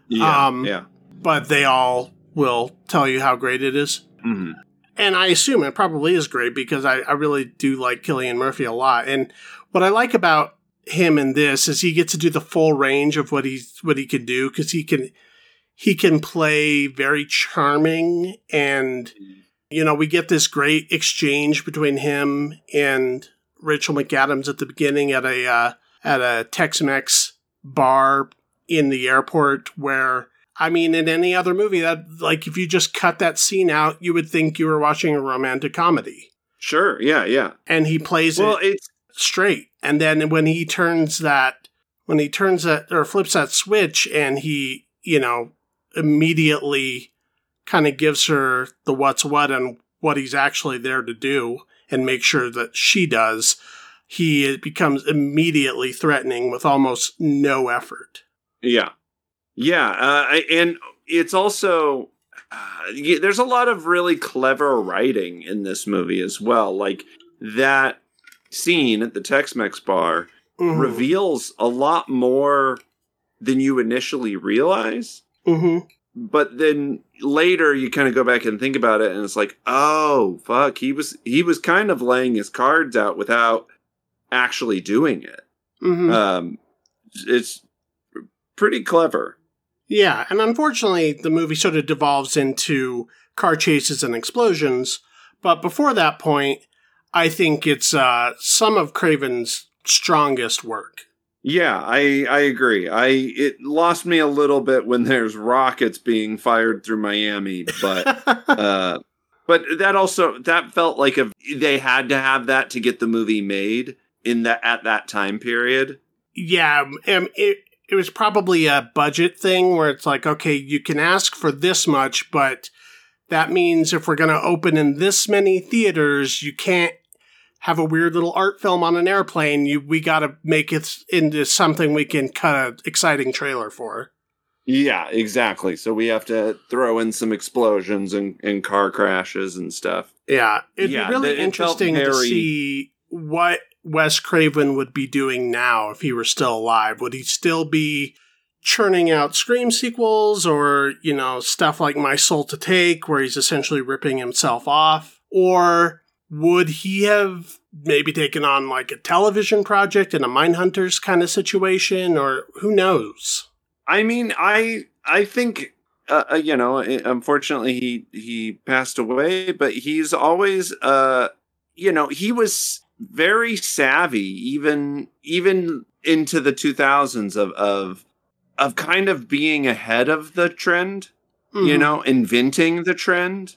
Speaker 3: Yeah,
Speaker 2: Um,
Speaker 3: yeah.
Speaker 2: But they all will tell you how great it is.
Speaker 3: Mhm.
Speaker 2: And I assume it probably is great because I, I really do like Cillian Murphy a lot. And what I like about him in this is he gets to do the full range of what he's what he can do because he can he can play very charming and you know we get this great exchange between him and Rachel McAdams at the beginning at a uh, at a Tex-Mex bar in the airport where I mean, in any other movie, that like if you just cut that scene out, you would think you were watching a romantic comedy.
Speaker 3: Sure. Yeah. Yeah.
Speaker 2: And he plays
Speaker 3: Well,
Speaker 2: it
Speaker 3: it's
Speaker 2: straight. And then when he turns that, when he turns that or flips that switch, and he, you know, immediately kind of gives her the what's what and what he's actually there to do, and make sure that she does. He becomes immediately threatening with almost no effort.
Speaker 3: Yeah, yeah, uh, and it's also uh, there's a lot of really clever writing in this movie as well. Like that scene at the Tex-Mex bar
Speaker 2: Mhm.
Speaker 3: reveals a lot more than you initially realize.
Speaker 2: Mhm.
Speaker 3: But then later you kind of go back and think about it, and it's like, oh fuck, he was he was kind of laying his cards out without actually doing it.
Speaker 2: Mhm.
Speaker 3: Um, it's pretty clever.
Speaker 2: Yeah, and unfortunately, the movie sort of devolves into car chases and explosions. But before that point, I think it's uh, some of Craven's strongest work.
Speaker 3: Yeah, I I agree. I it lost me a little bit when there's rockets being fired through Miami, but uh but that also that felt like a they had to have that to get the movie made in that at that time period.
Speaker 2: yeah, um, it, it was probably a budget thing where it's like, okay, you can ask for this much, but that means if we're going to open in this many theaters, you can't have a weird little art film on an airplane. You we got to make it into something we can cut an exciting trailer for.
Speaker 3: Yeah, exactly. So we have to throw in some explosions and, and car crashes and stuff.
Speaker 2: Yeah, it'd yeah, be really it interesting very... to see what Wes Craven would be doing now if he were still alive. Would he still be churning out Scream sequels or, you know, stuff like My Soul to Take, where he's essentially ripping himself off? Or would he have maybe taken on like a television project in a Mindhunters kind of situation? Or who knows?
Speaker 3: I mean, I I think uh, uh you know, unfortunately he he passed away, but he's always uh you know, he was very savvy even even into the 2000s of of of kind of being ahead of the trend mm-hmm. you know inventing the trend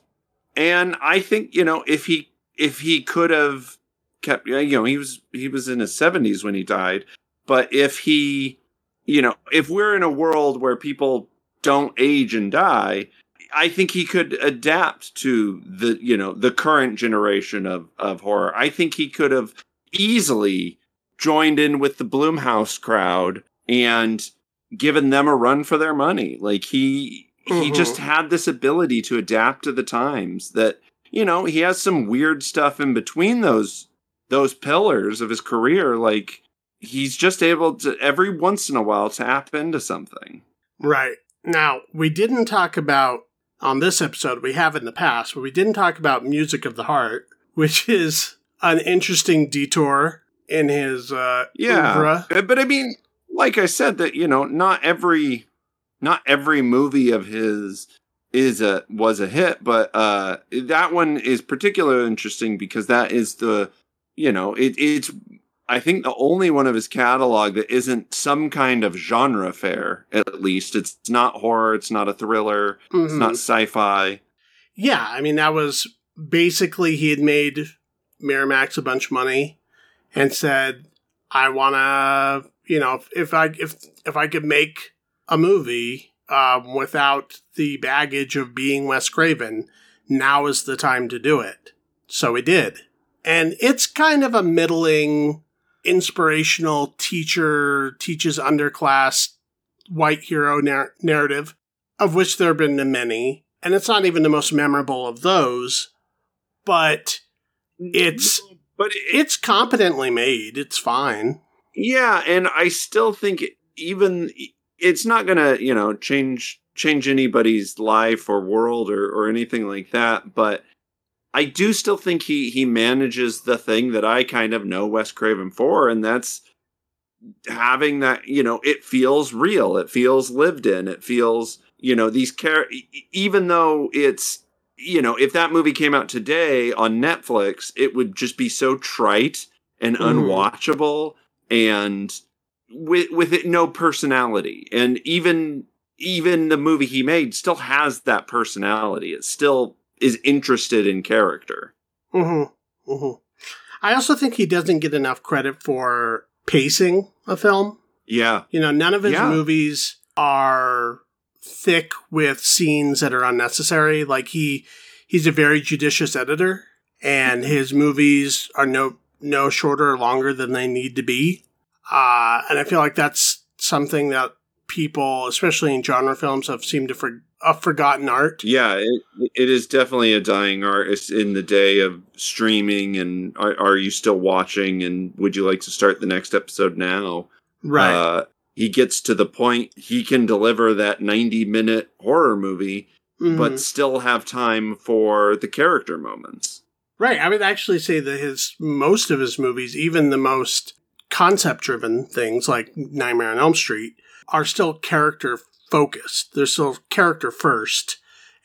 Speaker 3: and i think you know if he if he could have kept you know he was he was in his 70s when he died but if he you know if we're in a world where people don't age and die I think he could adapt to the you know the current generation of of horror. I think he could have easily joined in with the Blumhouse crowd and given them a run for their money. Like he mm-hmm. he just had this ability to adapt to the times that you know he has some weird stuff in between those those pillars of his career like he's just able to every once in a while tap into something
Speaker 2: right now we didn't talk about on this episode. We have in the past, but we didn't talk about Music of the Heart, which is an interesting detour in his uh,
Speaker 3: yeah. Oeuvre. Uh, but I mean, like I said, that you know, not every not every movie of his is a was a hit, but uh, that one is particularly interesting because that is the you know it, it's I think the only one of his catalog that isn't some kind of genre fare, at least. It's not horror, it's not a thriller, mm-hmm. it's not mm-hmm. sci fi.
Speaker 2: Yeah, I mean, that was basically he had made Miramax a bunch of money and said, I want to, you know, if I, if, if I could make a movie um, without the baggage of being Wes Craven, now is the time to do it. So he did. And it's kind of a middling inspirational teacher teaches underclass white hero nar- narrative, of which there have been many. And it's not even the most memorable of those, but it's but it, it's competently made. It's fine.
Speaker 3: Yeah, and I still think even it's not going to, you know, change change anybody's life or world or or anything like that, but I do still think he he manages the thing that I kind of know Wes Craven for, and that's having that you know it feels real, it feels lived in, it feels you know these care even though it's you know if that movie came out today on Netflix, it would just be so trite and mm. unwatchable and with with it no personality, and even even the movie he made still has that personality. It's still is interested in character.
Speaker 2: Mm-hmm. Mm-hmm. I also think he doesn't get enough credit for pacing a film.
Speaker 3: Yeah.
Speaker 2: You know, none of his yeah. movies are thick with scenes that are unnecessary. Like he he's a very judicious editor and his movies are no no shorter or longer than they need to be. Uh, and I feel like that's something that people, especially in genre films, have seemed to for, a forgotten art.
Speaker 3: Yeah, it, it is definitely a dying art. It's in the day of streaming, and are, are, you still watching? And would you like to start the next episode now?
Speaker 2: Right. Uh,
Speaker 3: he gets to the point he can deliver that 90 minute horror movie, mm-hmm. but still have time for the character moments.
Speaker 2: Right. I would actually say that his most of his movies, even the most concept driven things like Nightmare on Elm Street, are still character focused. They're still character first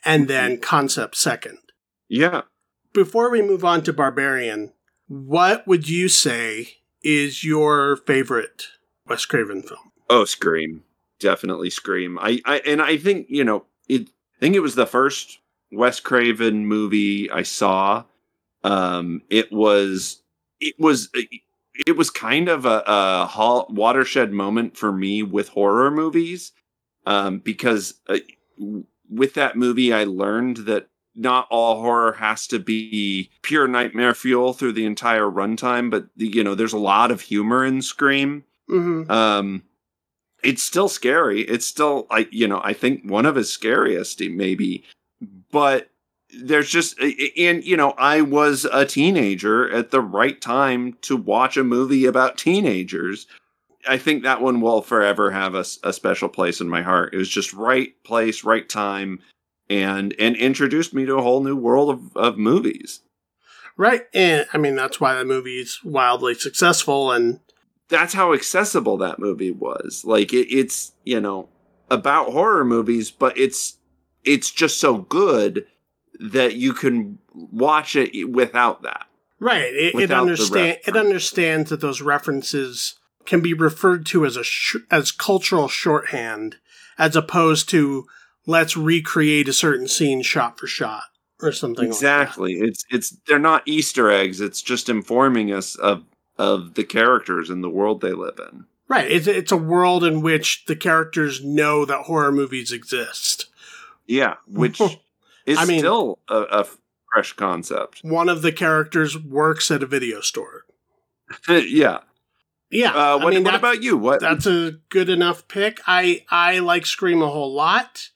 Speaker 2: and then concept second.
Speaker 3: Yeah.
Speaker 2: Before we move on to Barbarian, what would you say is your favorite Wes Craven film?
Speaker 3: Oh, Scream. Definitely Scream. I, I and I think, you know, it I think it was the first Wes Craven movie I saw. Um it was it was it was kind of a, a watershed moment for me with horror movies um, because uh, with that movie i learned that not all horror has to be pure nightmare fuel through the entire runtime but you know there's a lot of humor in scream
Speaker 2: Mm-hmm.
Speaker 3: um it's still scary it's still i you know i think one of his scariest maybe but there's just and you know i was a teenager at the right time to watch a movie about teenagers i think that one will forever have a, a special place in my heart it was just right place right time and and introduced me to a whole new world of, of movies
Speaker 2: Right. And I mean, that's why the movie is wildly successful. And
Speaker 3: that's how accessible that movie was. Like it, it's you know about horror movies, but it's it's just so good that you can watch it without that.
Speaker 2: right. It, it, understand, it understands that those references can be referred to as a sh- as cultural shorthand as opposed to let's recreate a certain scene shot for shot or something
Speaker 3: exactly. It's it's they're not Easter eggs. It's just informing us of of the characters and the world they live in.
Speaker 2: Right. It's, it's a world in which the characters know that horror movies exist.
Speaker 3: Yeah, which is
Speaker 2: I mean-
Speaker 3: still a, a fresh concept.
Speaker 2: One of the characters works at a video store.
Speaker 3: yeah.
Speaker 2: Yeah.
Speaker 3: Uh, what,
Speaker 2: I mean,
Speaker 3: what about you? What
Speaker 2: that's a good enough pick. I I like Scream a whole lot.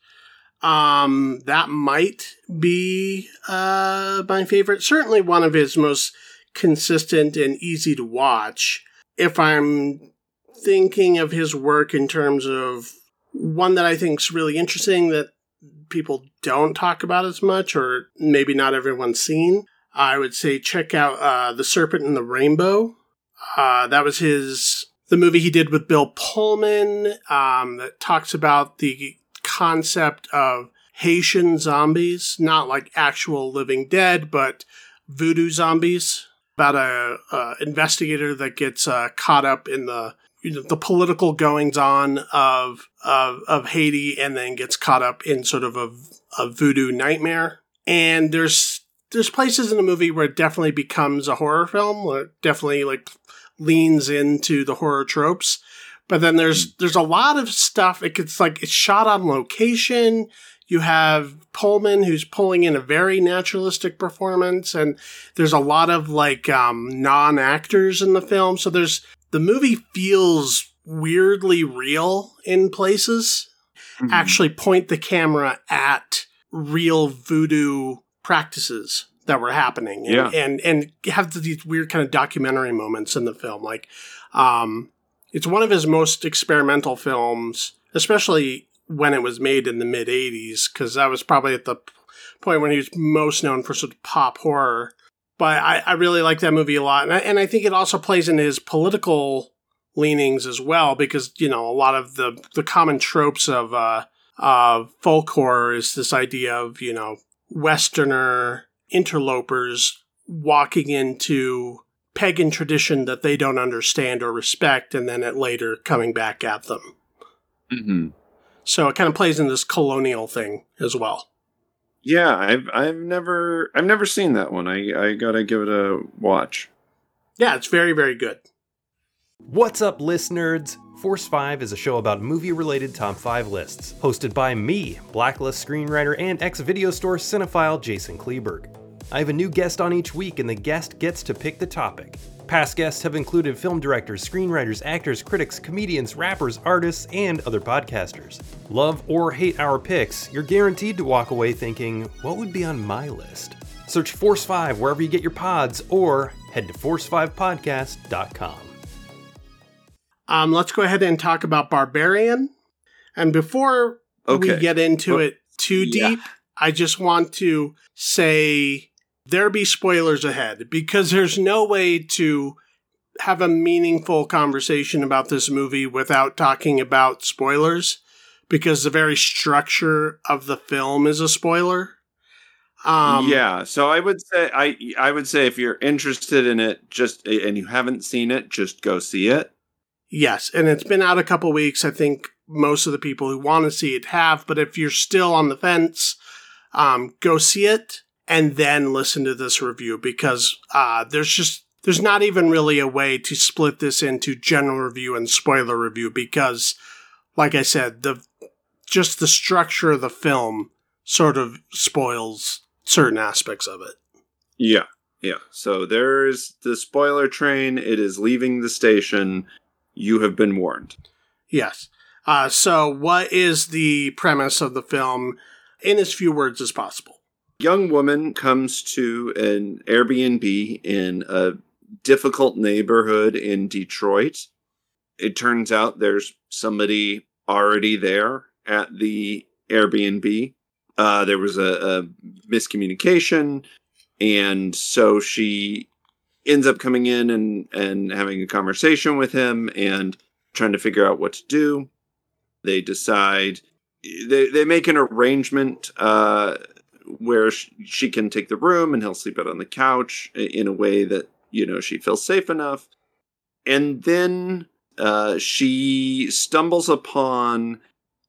Speaker 2: Um, that might be uh my favorite. Certainly one of his most consistent and easy to watch. If I'm thinking of his work in terms of one that I think is really interesting that people don't talk about as much, or maybe not everyone's seen, I would say check out uh, The Serpent and the Rainbow. Uh, that was his the movie he did with Bill Pullman um, that talks about the concept of Haitian zombies, not like actual living dead, but voodoo zombies. About a, a investigator that gets uh, caught up in the you know, the political goings on of, of of Haiti, and then gets caught up in sort of a, a voodoo nightmare. And there's there's places in the movie where it definitely becomes a horror film, where it definitely like leans into the horror tropes. But then there's there's a lot of stuff. It gets like it's shot on location. You have Pullman who's pulling in a very naturalistic performance, and there's a lot of like um, non actors in the film. So there's the movie feels weirdly real in places.
Speaker 3: Mm-hmm.
Speaker 2: Actually, point the camera at real voodoo practices that were happening, and
Speaker 3: Yeah.
Speaker 2: and, and have these weird kind of documentary moments in the film. Like, um, it's one of his most experimental films, especially when it was made in the mid 80s, because that was probably at the point when he was most known for sort of pop horror. But I, I really like that movie a lot. And I, and I think it also plays into his political leanings as well, because, you know, a lot of the, the common tropes of uh, uh, folk horror is this idea of, you know, Westerner interlopers walking into pagan tradition that they don't understand or respect, and then it later coming back at them.
Speaker 3: Mhm.
Speaker 2: So it kind of plays in this colonial thing as well.
Speaker 3: Yeah, I've I've never I've never seen that one. I I gotta give it a watch.
Speaker 2: Yeah, it's very, very good.
Speaker 4: What's up, list nerds? Force 5 is a show about movie related top 5 lists, hosted by me, Blacklist screenwriter and ex video store cinephile Jason Kleberg. I have a new guest on each week, and the guest gets to pick the topic. Past guests have included film directors, screenwriters, actors, critics, comedians, rappers, artists, and other podcasters. Love or hate our picks, you're guaranteed to walk away thinking, what would be on my list? Search Force 5 wherever you get your pods or head to force5podcast.com.
Speaker 2: Um, let's go ahead and talk about Barbarian. And before
Speaker 3: Okay.
Speaker 2: we get into
Speaker 3: Well,
Speaker 2: it too
Speaker 3: yeah.
Speaker 2: deep, I just want to say there be spoilers ahead because there's no way to have a meaningful conversation about this movie without talking about spoilers because the very structure of the film is a spoiler. Um,
Speaker 3: yeah, so I would say I I would say if you're interested in it, just and you haven't seen it, just go see it.
Speaker 2: Yes, and it's been out a couple weeks. I think most of the people who want to see it have, but if you're still on the fence, um, go see it and then listen to this review because uh, there's just there's not even really a way to split this into general review and spoiler review because, like I said, the just the structure of the film sort of spoils certain aspects of it.
Speaker 3: Yeah. Yeah. So there's the spoiler train. It is leaving the station. You have been warned.
Speaker 2: Yes. Uh, so, what is the premise of the film in as few words as possible?
Speaker 3: Young woman comes to an Airbnb in a difficult neighborhood in Detroit. It turns out there's somebody already there at the Airbnb. Uh, there was a, a miscommunication, and so she ends up coming in and, and having a conversation with him and trying to figure out what to do. They decide they they make an arrangement uh, where she can take the room and he'll sleep out on the couch in a way that you know she feels safe enough. And then uh, she stumbles upon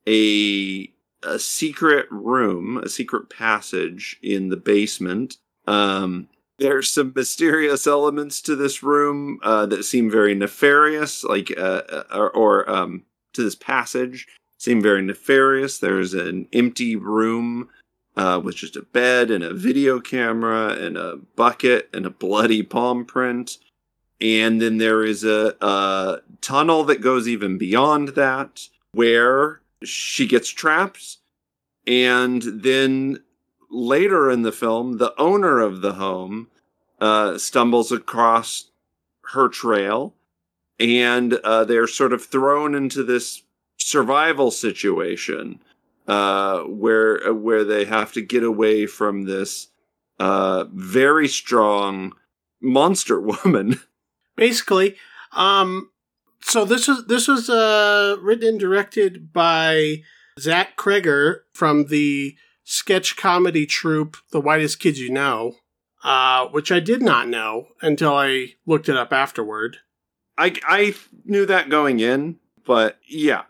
Speaker 3: a a secret room, a secret passage in the basement. Um, there's some mysterious elements to this room uh, that seem very nefarious, like uh, uh, or, or um, to this passage seem very nefarious. There's an empty room uh, with just a bed and a video camera and a bucket and a bloody palm print. And then there is a, a tunnel that goes even beyond that where she gets trapped. And then later in the film, the owner of the home uh, stumbles across her trail and uh, they're sort of thrown into this survival situation uh, where where they have to get away from this uh, very strong monster woman.
Speaker 2: Basically, um, so this is this was uh, written and directed by Zach Cregger from the sketch comedy troupe The Whitest Kids You Know, uh, which I did not know until I looked it up afterward.
Speaker 3: I I knew that going in, but yeah,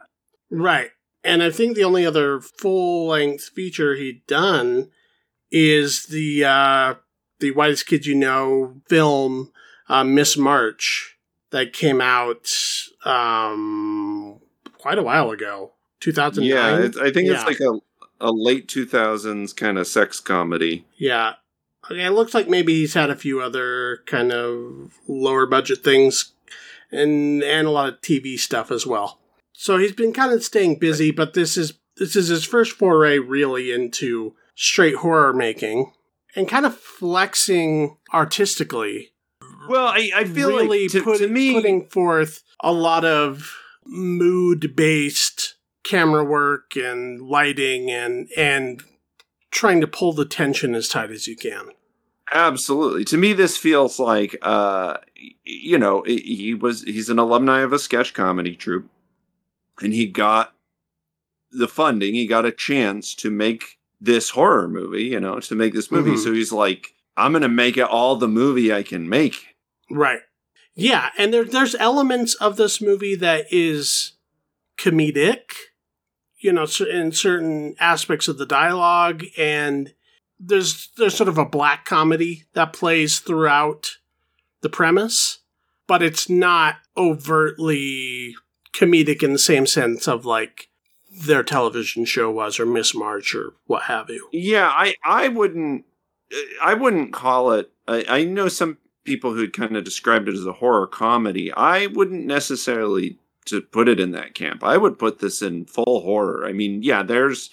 Speaker 2: right. And I think the only other full length feature he'd done is the uh, the Whitest Kids You Know film uh, Miss March that came out um, quite a while ago, two thousand nine.
Speaker 3: Yeah, I think yeah. it's like a a late two thousands kind of sex comedy.
Speaker 2: Yeah. Okay, it looks like maybe he's had a few other kind of lower budget things and and a lot of TV stuff as well. So he's been kind of staying busy, but this is this is his first foray really into straight horror making and kind of flexing artistically.
Speaker 3: Well, I, I feel really like to, put, to me
Speaker 2: putting forth a lot of mood based camera work and lighting and and trying to pull the tension as tight as you can.
Speaker 3: Absolutely. To me, this feels like, uh, you know, he was he's an alumni of a sketch comedy troupe and he got the funding, he got a chance to make this horror movie, you know, to make this movie. Mm-hmm. So he's like, I'm going to make it all the movie I can make.
Speaker 2: Right. Yeah, and there, there's elements of this movie that is comedic, you know, in certain aspects of the dialogue, and there's there's sort of a black comedy that plays throughout the premise, but it's not overtly comedic in the same sense of like their television show was or Miss March or what have you.
Speaker 3: Yeah, I I wouldn't I wouldn't call it I, I know some people who kind of described it as a horror comedy. I wouldn't necessarily to put it in that camp. I would put this in full horror. I mean, yeah, there's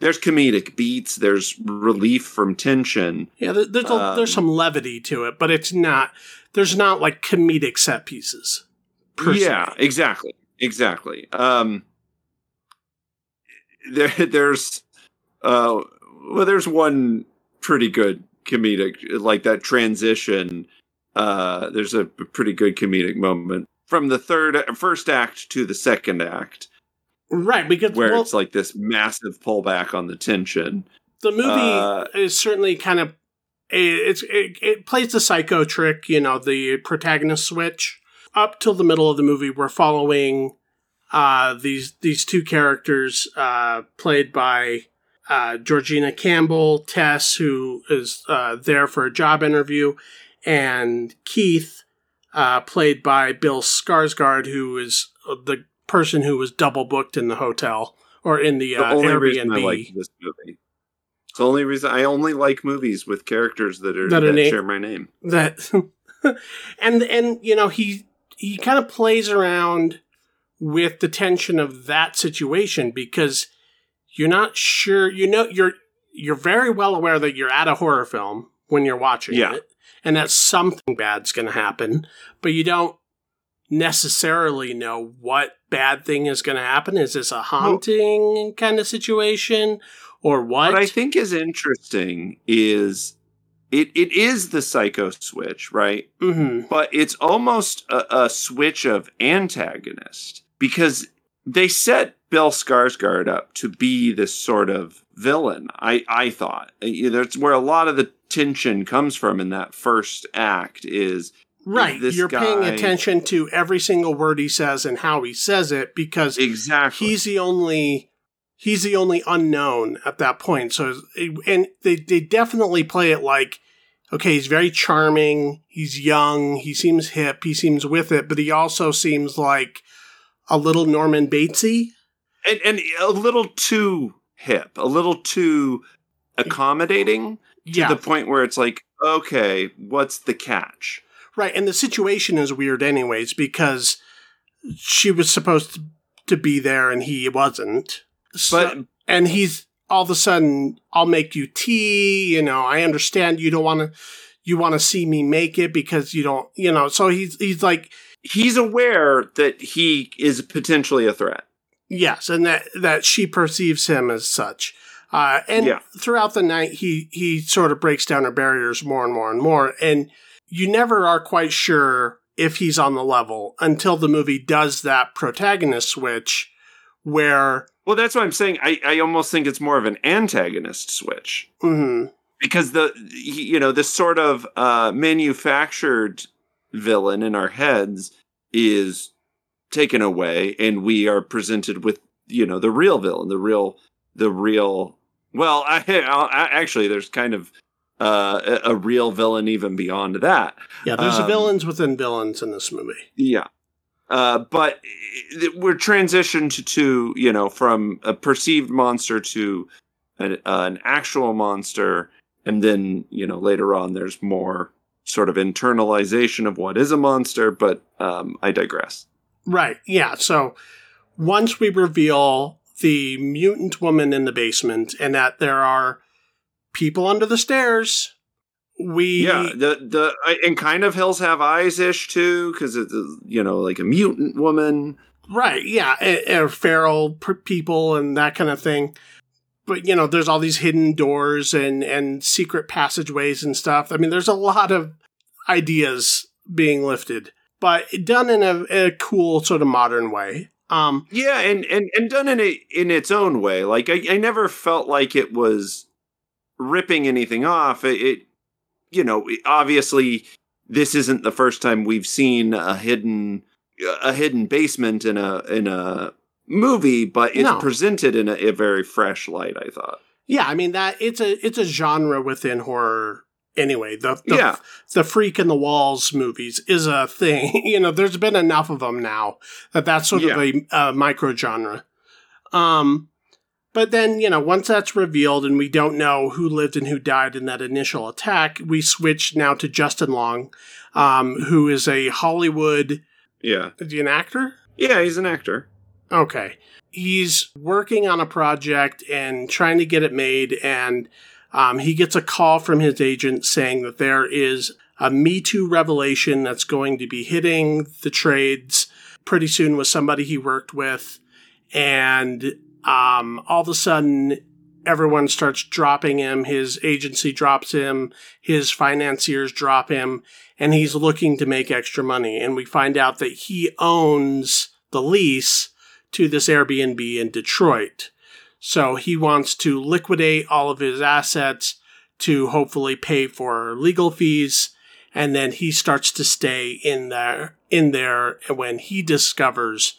Speaker 3: there's comedic beats, there's relief from tension.
Speaker 2: Yeah, there's a, um, there's some levity to it, but it's not there's not like comedic set pieces.
Speaker 3: Yeah, exactly. Exactly. Um, there, there's, uh, well, there's one pretty good comedic, like that transition. Uh, there's a pretty good comedic moment from the third, first act to the second act.
Speaker 2: Right, because
Speaker 3: where well, it's like this massive pullback on the tension.
Speaker 2: The movie uh, is certainly kind of it's it, it plays the psycho trick, you know, the protagonist switch up till the middle of the movie, we're following uh, these these two characters uh, played by uh, Georgina Campbell, Tess, who is uh, there for a job interview, and Keith, uh, played by Bill Skarsgård, who is the person who was double booked in the hotel or in the,
Speaker 3: The
Speaker 2: uh,
Speaker 3: reason I
Speaker 2: Airbnb.
Speaker 3: like this movie. It's the only reason I only like movies with characters that are
Speaker 2: That
Speaker 3: that,
Speaker 2: are na-
Speaker 3: share my name.
Speaker 2: that and and you know he he kind of plays around with the tension of that situation because you're not sure you know you're you're very well aware that you're at a horror film when you're watching
Speaker 3: Yeah.
Speaker 2: it and that something bad's going to happen but you don't necessarily know what bad thing is going to happen. Is this a haunting kind of situation or what?
Speaker 3: What I think is interesting is it, it is the psycho switch, right?
Speaker 2: hmm
Speaker 3: But it's almost a, a switch of antagonist because they set Bill Skarsgård up to be this sort of villain. I I thought uh, that's where a lot of the tension comes from in that first act is
Speaker 2: Right.
Speaker 3: this
Speaker 2: You're paying attention to every single word he says and how he says it because
Speaker 3: exactly
Speaker 2: he's the only he's the only unknown at that point. So and they they definitely play it like okay, he's very charming, he's young, he seems hip, he seems with it, but he also seems like a little Norman Batesy.
Speaker 3: And, and a little too hip, a little too accommodating
Speaker 2: Yeah.
Speaker 3: to the point where it's like, okay, what's the catch?
Speaker 2: Right, and the situation is weird, anyways, because she was supposed to, be there and he wasn't. So-
Speaker 3: But
Speaker 2: and he's all of a sudden, I'll make you tea. You know, I understand you don't want to, you want to see me make it because you don't, you know. So he's he's like,
Speaker 3: he's aware that he is potentially a threat.
Speaker 2: Yes, and that that she perceives him as such. Uh, and
Speaker 3: Yeah.
Speaker 2: throughout the night, he he sort of breaks down her barriers more and more and more, and you never are quite sure if he's on the level until the movie does that protagonist switch, where
Speaker 3: Well, that's what I'm saying. I, I almost think it's more of an antagonist switch
Speaker 2: mhm,
Speaker 3: because the you know this sort of uh, manufactured villain in our heads is taken away, and we are presented with you know the real villain, the real the real. Well, I, I actually there's kind of uh, a, a real villain even beyond that.
Speaker 2: yeah, there's
Speaker 3: Um,
Speaker 2: villains within villains in this movie.
Speaker 3: Yeah. Uh, but we're transitioned to, you know, from a perceived monster to an, uh, an actual monster. And then, you know, later on, there's more sort of internalization of what is a monster. But um, I digress.
Speaker 2: Right. Yeah. So once we reveal the mutant woman in the basement and that there are people under the stairs, we
Speaker 3: Yeah. The, the, and kind of Hills Have Eyes ish too, because it's, you know, like a mutant woman.
Speaker 2: right. Yeah, and feral people and that kind of thing. But you know, there's all these hidden doors and and secret passageways and stuff. I mean, there's a lot of ideas being lifted, but done in a, a cool sort of modern way. Um,
Speaker 3: Yeah, and and and done in a in its own way. Like I, I never felt like it was ripping anything off. It, it you know, obviously this isn't the first time we've seen a hidden a hidden basement in a in a movie, but it's
Speaker 2: No.
Speaker 3: presented in a, a very fresh light. I thought.
Speaker 2: Yeah, I mean that it's a it's a genre within horror anyway. The, the
Speaker 3: Yeah.
Speaker 2: the freak in the walls movies is a thing. you know, there's been enough of them now that that's sort
Speaker 3: Yeah.
Speaker 2: of a uh, micro genre. Um, but then you know, once that's revealed and we don't know who lived and who died in that initial attack, we switch now to Justin Long, um, who is a Hollywood.
Speaker 3: Yeah,
Speaker 2: Is he an actor?
Speaker 3: yeah, he's an actor.
Speaker 2: Okay. He's working on a project and trying to get it made, and um, he gets a call from his agent saying that there is a Me Too revelation that's going to be hitting the trades pretty soon with somebody he worked with. And um, all of a sudden, everyone starts dropping him. His agency drops him, his financiers drop him, and he's looking to make extra money. And we find out that he owns the lease to this Airbnb in Detroit. So he wants to liquidate all of his assets to hopefully pay for legal fees. And then he starts to stay in there, in there when he discovers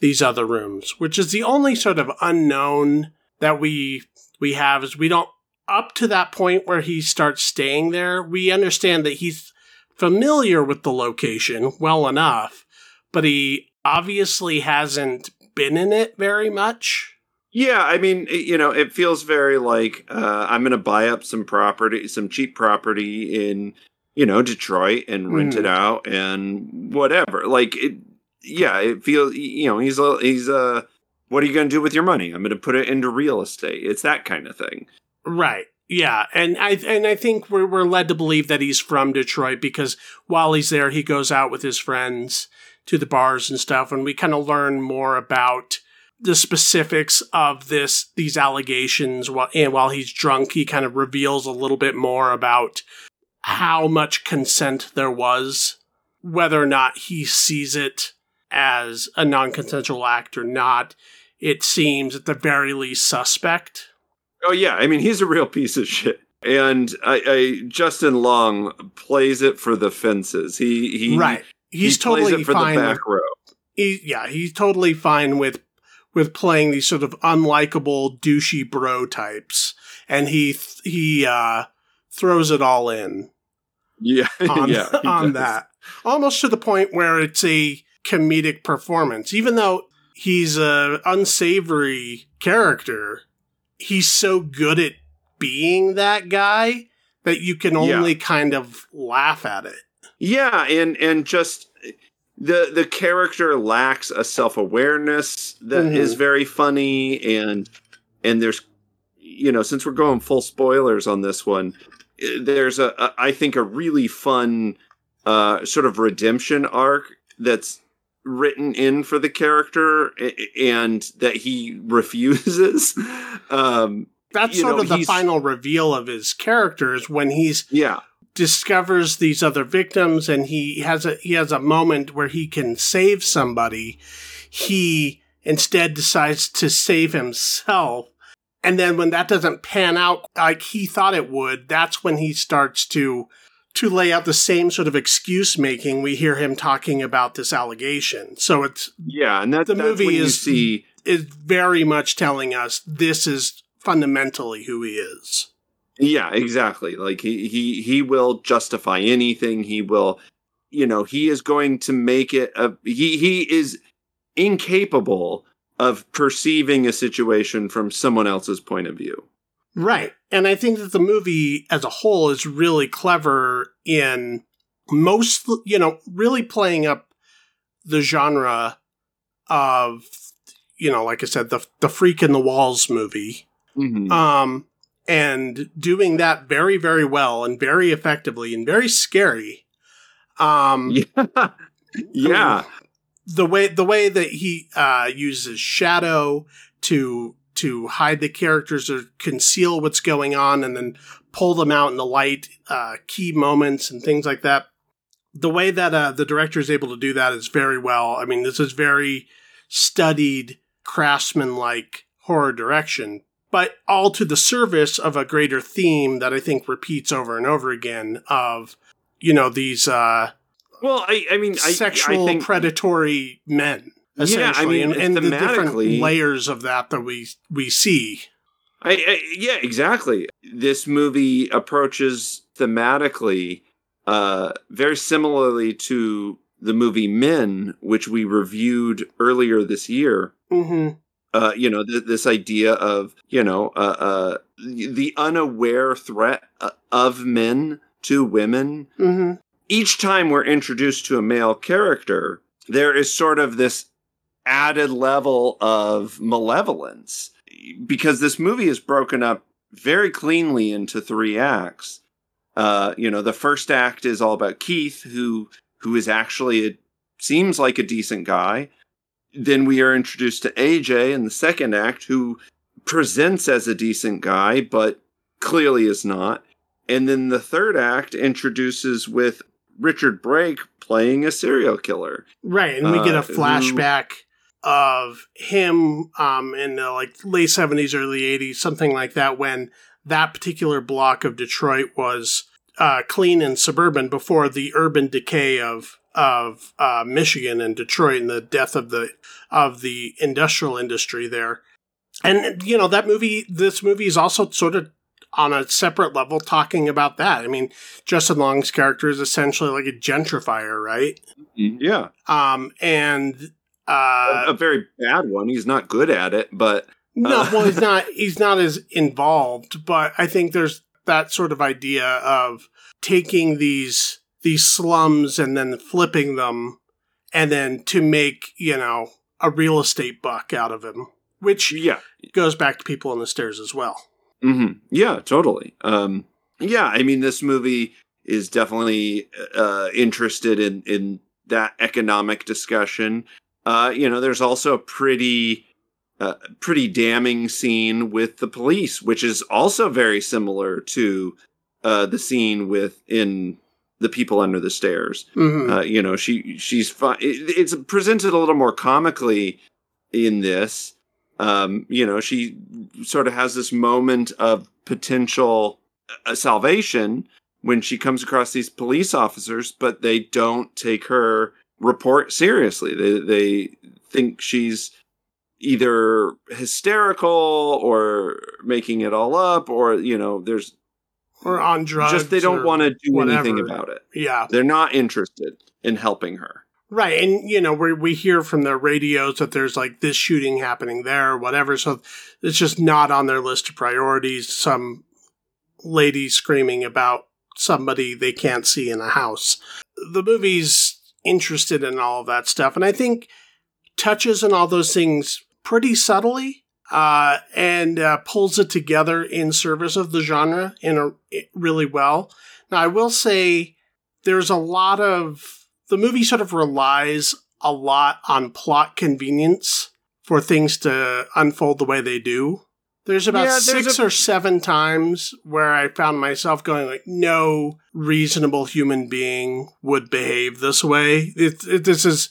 Speaker 2: these other rooms, which is the only sort of unknown that we, we have is we don't, up to that point where he starts staying there, we understand that he's familiar with the location well enough, but he obviously hasn't been in it very much.
Speaker 3: Yeah, I mean, you know, it feels very like uh, I'm going to buy up some property, some cheap property in, you know, Detroit and rent it out and whatever. Like, it, yeah, it feels, you know, he's a, he's a, what are you going to do with your money? I'm going to put it into real estate. It's that kind of thing.
Speaker 2: Right. Yeah, and I and I think we're we're led to believe that he's from Detroit because while he's there, he goes out with his friends to the bars and stuff, and we kind of learn more about the specifics of this these allegations. While and while he's drunk, he kind of reveals a little bit more about how much consent there was, whether or not he sees it as a non-consensual act or not. It seems at the very least suspect.
Speaker 3: Oh yeah, I mean he's a real piece of shit. And I, I Justin Long plays it for the fences. He he
Speaker 2: right. He's
Speaker 3: he
Speaker 2: totally
Speaker 3: plays it for
Speaker 2: fine.
Speaker 3: the back row.
Speaker 2: he, yeah, he's totally fine with with playing these sort of unlikable, douchey bro types, and he th- he uh, throws it all in
Speaker 3: Yeah,
Speaker 2: on,
Speaker 3: yeah,
Speaker 2: on
Speaker 3: does.
Speaker 2: that, almost to the point where it's a comedic performance. Even though he's a unsavory character, he's so good at being that guy that you can
Speaker 3: Yeah.
Speaker 2: only kind of laugh at it.
Speaker 3: Yeah, and and just the the character lacks a self awareness that is
Speaker 2: Mhm.
Speaker 3: very funny, and and there's you know since we're going full spoilers on this one, there's a, a I think a really fun uh, sort of redemption arc that's written in for the character and that he refuses. um,
Speaker 2: That's sort
Speaker 3: know,
Speaker 2: of the final reveal of his characters when he's
Speaker 3: yeah,
Speaker 2: discovers these other victims and he has a he has a moment where he can save somebody he instead decides to save himself. And then when that doesn't pan out like he thought it would that's when he starts to to lay out the same sort of excuse making. We hear him talking about this allegation. So it's
Speaker 3: yeah, and that,
Speaker 2: The
Speaker 3: that's
Speaker 2: movie is-
Speaker 3: see.
Speaker 2: is very much telling us this is fundamentally who he is
Speaker 3: Yeah, exactly. Like he he he will justify anything. He will, you know, he is going to make it a he he is incapable of perceiving a situation from someone else's point of view.
Speaker 2: Right. And I think that the movie as a whole is really clever in most, you know, really playing up the genre of, you know, like I said, the, the freak in the walls movie.
Speaker 3: Mhm.
Speaker 2: Um, and doing that very, very well and very effectively and very scary. Um,
Speaker 3: yeah. yeah.
Speaker 2: the way the way that he uh, uses shadow to to hide the characters or conceal what's going on and then pull them out in the light uh, key moments and things like that the way that uh, the director is able to do that is very well i mean this is very studied craftsman like horror direction but all to the service of a greater theme that i think repeats over and over again of you know these uh,
Speaker 3: Well, I I mean
Speaker 2: sexual
Speaker 3: I think
Speaker 2: predatory men
Speaker 3: Yeah, I
Speaker 2: essentially
Speaker 3: mean,
Speaker 2: and, and the different layers of that that we we see
Speaker 3: I, I yeah, exactly. This movie approaches thematically uh, very similarly to the movie Men, which we reviewed earlier this year.
Speaker 2: mm-hmm.
Speaker 3: Uh, you know, th- this idea of you know uh, uh, the unaware threat uh, of men to women.
Speaker 2: Mm-hmm.
Speaker 3: Each time we're introduced to a male character, there is sort of this added level of malevolence because this movie is broken up very cleanly into three acts. Uh, you know, the first act is all about Keith, who who is actually a, seems like a decent guy. Then we are introduced to AJ in the second act, who presents as a decent guy, but clearly is not. And then the third act introduces with Richard Brake playing a serial killer.
Speaker 2: right and we get
Speaker 3: Uh,
Speaker 2: a
Speaker 3: who-
Speaker 2: flashback of him um in the like late 70s early 80s something like that when that particular block of detroit was uh clean and suburban before the urban decay of of uh michigan and detroit and the death of the of the industrial industry there and you know that movie this movie is also sort of on a separate level talking about that. I mean, Justin Long's character is essentially like a gentrifier, right?
Speaker 3: Yeah.
Speaker 2: Um, and uh,
Speaker 3: a very bad one. He's not good at it, but
Speaker 2: no,
Speaker 3: uh,
Speaker 2: well, he's not. He's not as involved, but I think there's that sort of idea of taking these these slums and then flipping them, and then to make you know a real estate buck out of him, which
Speaker 3: yeah,
Speaker 2: goes back to people on the stairs as well.
Speaker 3: hmm Yeah, totally. Um, yeah, I mean, this movie is definitely uh, interested in in that economic discussion. Uh, you know, there's also a pretty uh, pretty damning scene with the police, which is also very similar to uh, the scene with in the people under the stairs.
Speaker 2: Mhm.
Speaker 3: Uh, you know, she she's fine. It, it's presented a little more comically in this. Um, you know, she sort of has this moment of potential uh, salvation when she comes across these police officers, but they don't take her report seriously. They they think she's either hysterical or making it all up, or you know, there's
Speaker 2: or on drugs.
Speaker 3: just they don't want to do
Speaker 2: whatever.
Speaker 3: anything about it.
Speaker 2: Yeah,
Speaker 3: They're not interested in helping her.
Speaker 2: right. And you know, we we hear from the radios that there's like this shooting happening there, or whatever. So it's just not on their list of priorities. Some lady screaming about somebody they can't see in a house. The movie's interested in all of that stuff, and I think touches on all those things pretty subtly. Uh, and uh, pulls it together in service of the genre in a really well. Now, I will say there's a lot of the movie sort of relies a lot on plot convenience for things to unfold the way they do. There's about
Speaker 3: Yeah, there's
Speaker 2: six
Speaker 3: a-
Speaker 2: or seven times where I found myself going like, no reasonable human being would behave this way. It, it, this is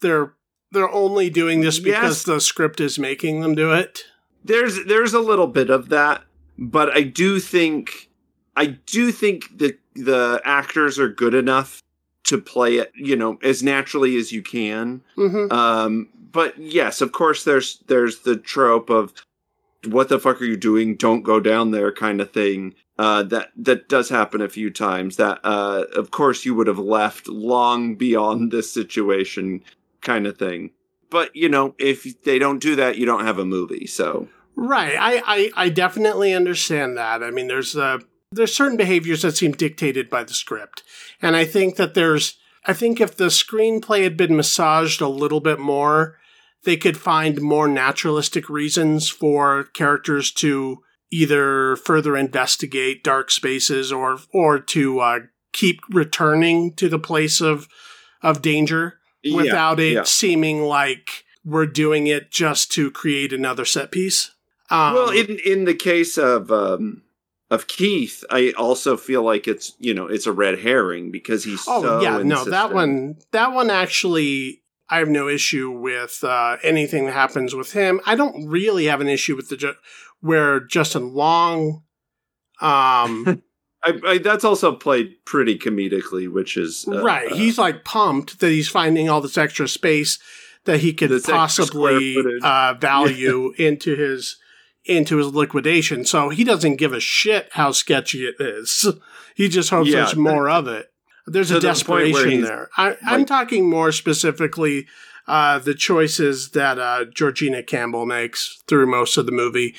Speaker 2: they're they're only doing this because
Speaker 3: Yes.
Speaker 2: the script is making them do it.
Speaker 3: There's there's a little bit of that, but I do think I do think that the actors are good enough to play it, you know, as naturally as you can.
Speaker 2: hmm
Speaker 3: Um, but yes, of course, there's there's the trope of what the fuck are you doing? Don't go down there, kind of thing. Uh, that that does happen a few times. That uh, of course you would have left long beyond this situation, kind of thing. But you know, if they don't do that, you don't have a movie. So
Speaker 2: Right. I, I, I definitely understand that. I mean, there's uh, there's certain behaviors that seem dictated by the script, and I think that there's I think if the screenplay had been massaged a little bit more, they could find more naturalistic reasons for characters to either further investigate dark spaces or or to uh, keep returning to the place of of danger
Speaker 3: Yeah,
Speaker 2: without it
Speaker 3: yeah.
Speaker 2: seeming like we're doing it just to create another set piece. Um,
Speaker 3: well, in in the case of um, of Keith, I also feel like it's you know it's a red herring because he's
Speaker 2: oh
Speaker 3: so
Speaker 2: yeah, no, that one, that one actually, I have no issue with uh, anything that happens with him. I don't really have an issue with the Ju- where Justin Long, um,
Speaker 3: I, I, that's also played pretty comedically, which is uh,
Speaker 2: right,
Speaker 3: uh,
Speaker 2: he's like pumped that he's finding all this extra space that he could
Speaker 3: This extra square
Speaker 2: possibly uh, value into his into his liquidation. So he doesn't give a shit how sketchy it is. He just hopes
Speaker 3: Yeah.
Speaker 2: there's more of it. There's a
Speaker 3: the
Speaker 2: desperation
Speaker 3: he's,
Speaker 2: there. I, I'm
Speaker 3: like-
Speaker 2: talking more specifically uh, the choices that uh, Georgina Campbell makes through most of the movie,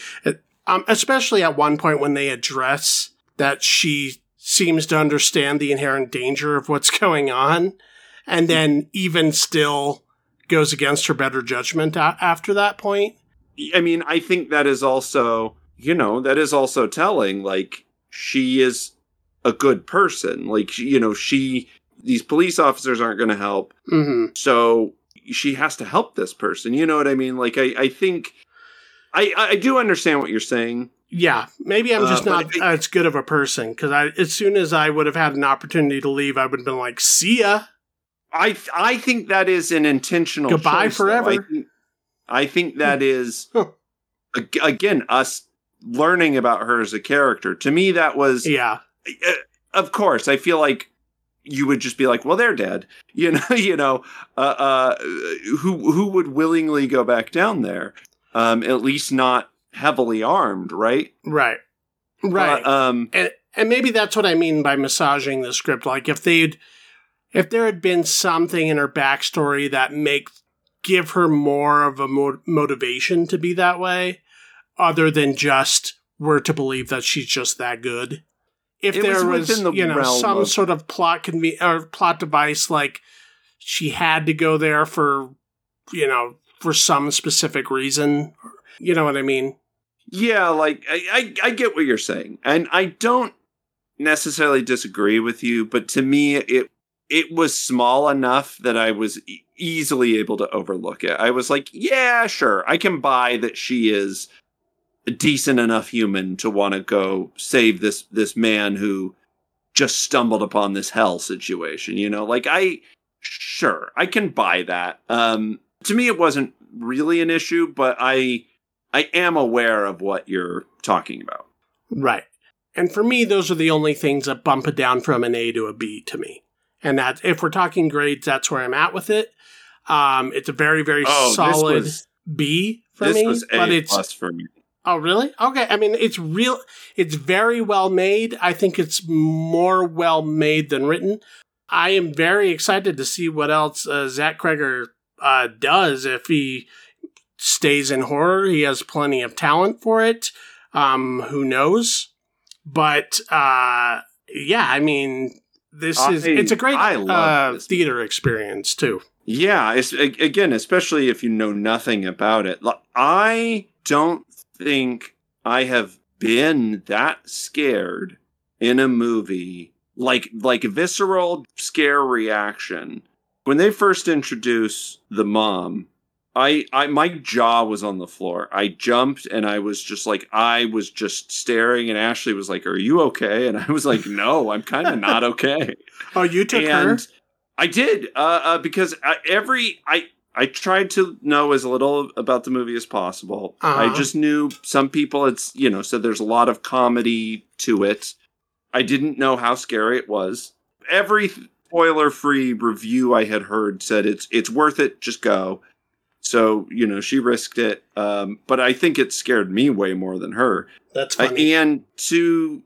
Speaker 2: um, especially at one point when they address that she seems to understand the inherent danger of what's going on, and then even still goes against her better judgment after that point.
Speaker 3: I mean, I think that is also, you know, that is also telling. Like, she is a good person. Like, you know, she, these police officers aren't going to help.
Speaker 2: hmm
Speaker 3: So she has to help this person. You know what I mean? Like, I, I think, I, I do understand what you're saying.
Speaker 2: Yeah, maybe I'm
Speaker 3: Uh,
Speaker 2: just
Speaker 3: but
Speaker 2: not
Speaker 3: I-
Speaker 2: as good of a person because I, as soon as I would have had an opportunity to leave, I would have been like, "See ya."
Speaker 3: I, I think that is an intentional
Speaker 2: Goodbye
Speaker 3: choice,
Speaker 2: forever.
Speaker 3: I think, I think that is, again, us learning about her as a character. To me, that was
Speaker 2: Yeah,
Speaker 3: uh, of course, I feel like you would just be like, "Well, they're dead," you know. You know, uh, uh, who who would willingly go back down there? Um, at least not heavily armed, right?
Speaker 2: right. Right.
Speaker 3: But, um,
Speaker 2: and, and maybe that's what I mean by massaging the script. Like if they'd, if there had been something in her backstory that makes give her more of a mo- motivation to be that way, other than just we're to believe that she's just that good. If
Speaker 3: It
Speaker 2: there
Speaker 3: was
Speaker 2: was,
Speaker 3: the
Speaker 2: you know, some
Speaker 3: of-
Speaker 2: sort of plot conve- or plot device, like she had to go there for, you know, for some specific reason. You know what I mean?
Speaker 3: Yeah, like I, I, I get what you're saying, and I don't necessarily disagree with you, but to me, it it was small enough that I was e- easily able to overlook it. I was like, yeah, sure, I can buy that she is a decent enough human to want to go save this this man who just stumbled upon this hell situation. You know, like I sure I can buy that. Um, to me, it wasn't really an issue, but I I am aware of what you're talking about.
Speaker 2: Right. And for me, those are the only things that bump it down from an A to a B to me. And that if we're talking grades, that's where I'm at with it. Um, it's a very, very solid
Speaker 3: this was
Speaker 2: B for
Speaker 3: this
Speaker 2: me.
Speaker 3: was a
Speaker 2: but it's
Speaker 3: plus for me.
Speaker 2: oh really? Okay. I mean it's real it's very well made. I think it's more well made than written. I am very excited to see what else uh, Zach Cregger uh, does if he stays in horror. He has plenty of talent for it. Um, who knows? But uh, yeah, I mean, this is it's a great
Speaker 3: I
Speaker 2: uh, theater experience too.
Speaker 3: Yeah, it's, again, especially if you know nothing about it. I don't think I have been that scared in a movie like like visceral scare reaction when they first introduce the mom. I, I my jaw was on the floor. I jumped and I was just like I was just staring and Ashley was like, "Are you okay?" And I was like, "No, I'm kind of not okay."
Speaker 2: Oh, you took her.
Speaker 3: and I did uh, uh, because I, every I I tried to know as little about the movie as possible. I
Speaker 2: Uh-huh.
Speaker 3: just knew some people it's you know said there's a lot of comedy to it. I didn't know how scary it was. Every spoiler free review I had heard said it's it's worth it. Just go. So you know she risked it, um, but I think it scared me way more than her.
Speaker 2: That's
Speaker 3: Uh,
Speaker 2: funny.
Speaker 3: and to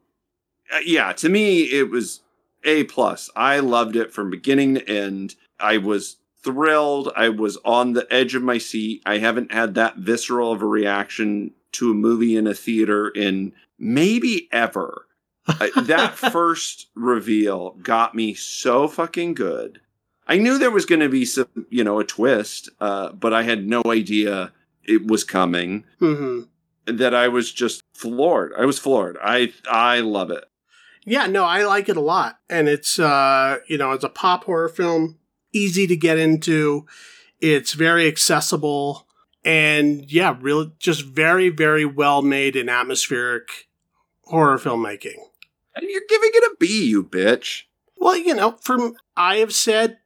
Speaker 3: uh, yeah to me it was a plus. I loved it from beginning to end. I was thrilled. I was on the edge of my seat. I haven't had that visceral of a reaction to a movie in a theater in maybe ever. Uh, that first reveal got me so fucking good i knew there was going to be some you know a twist uh, but i had no idea it was coming
Speaker 2: hmm
Speaker 3: that I was just floored. I was floored. I I love it.
Speaker 2: Yeah, no, I like it a lot. And it's, uh, you know, it's a pop horror film, easy to get into. It's very accessible. And yeah, really just very, very well made and atmospheric horror filmmaking.
Speaker 3: And you're giving it a B, you bitch.
Speaker 2: Well, you know, from I have said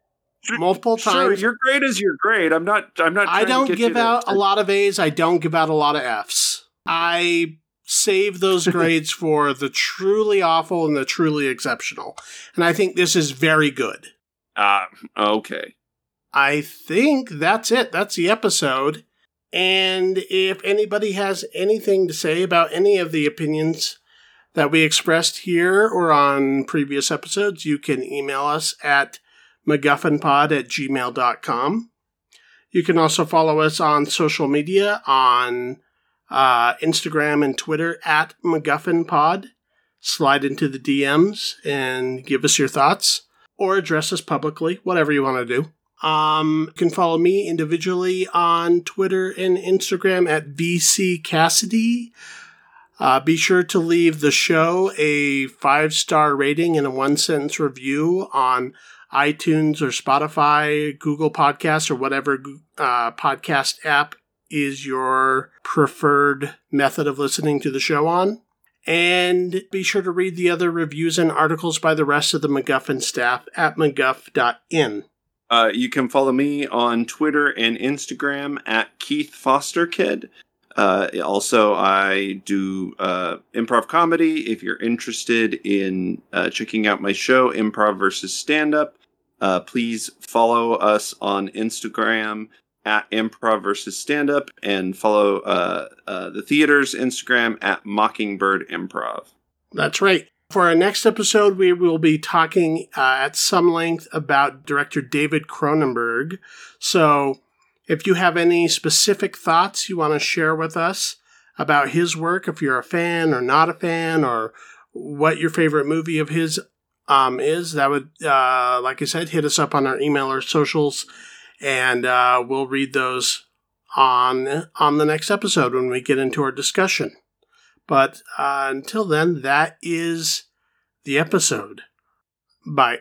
Speaker 2: multiple times.
Speaker 3: Sure, your grade is your grade. I'm not. I'm not.
Speaker 2: I don't give out a lot of A's. I don't give out a lot of F's. I save those grades for the truly awful and the truly exceptional. And I think this is very good.
Speaker 3: Ah, okay.
Speaker 2: I think that's it. That's the episode. And if anybody has anything to say about any of the opinions that we expressed here or on previous episodes, you can email us at MacGuffinPod at gmail.com. You can also follow us on social media on uh, Instagram and Twitter at MacGuffinPod. Slide into the DMs and give us your thoughts or address us publicly, whatever you want to do. Um, you can follow me individually on Twitter and Instagram at VC Cassidy. Uh, be sure to leave the show a five star rating and a one sentence review on iTunes or Spotify, Google Podcasts, or whatever uh, podcast app is your preferred method of listening to the show on. And be sure to read the other reviews and articles by the rest of the MacGuffin staff at MacGuff.in.
Speaker 3: Uh, you can follow me on Twitter and Instagram at Keith Foster Kid. Uh, also, I do uh, improv comedy. If you're interested in uh, checking out my show, Improv versus Stand Up, uh, please follow us on Instagram. at Improv versus Stand Up and follow uh, uh, the theater's Instagram at Mockingbird Improv.
Speaker 2: That's right. For our next episode, we will be talking at some length about director David Cronenberg. So, if you have any specific thoughts you want to share with us about his work, if you're a fan or not a fan, or what your favorite movie of his um, is, that would, uh, like I said, hit us up on our email or socials, and uh, we'll read those on on the next episode when we get into our discussion. But uh, until then, that is the episode. Bye.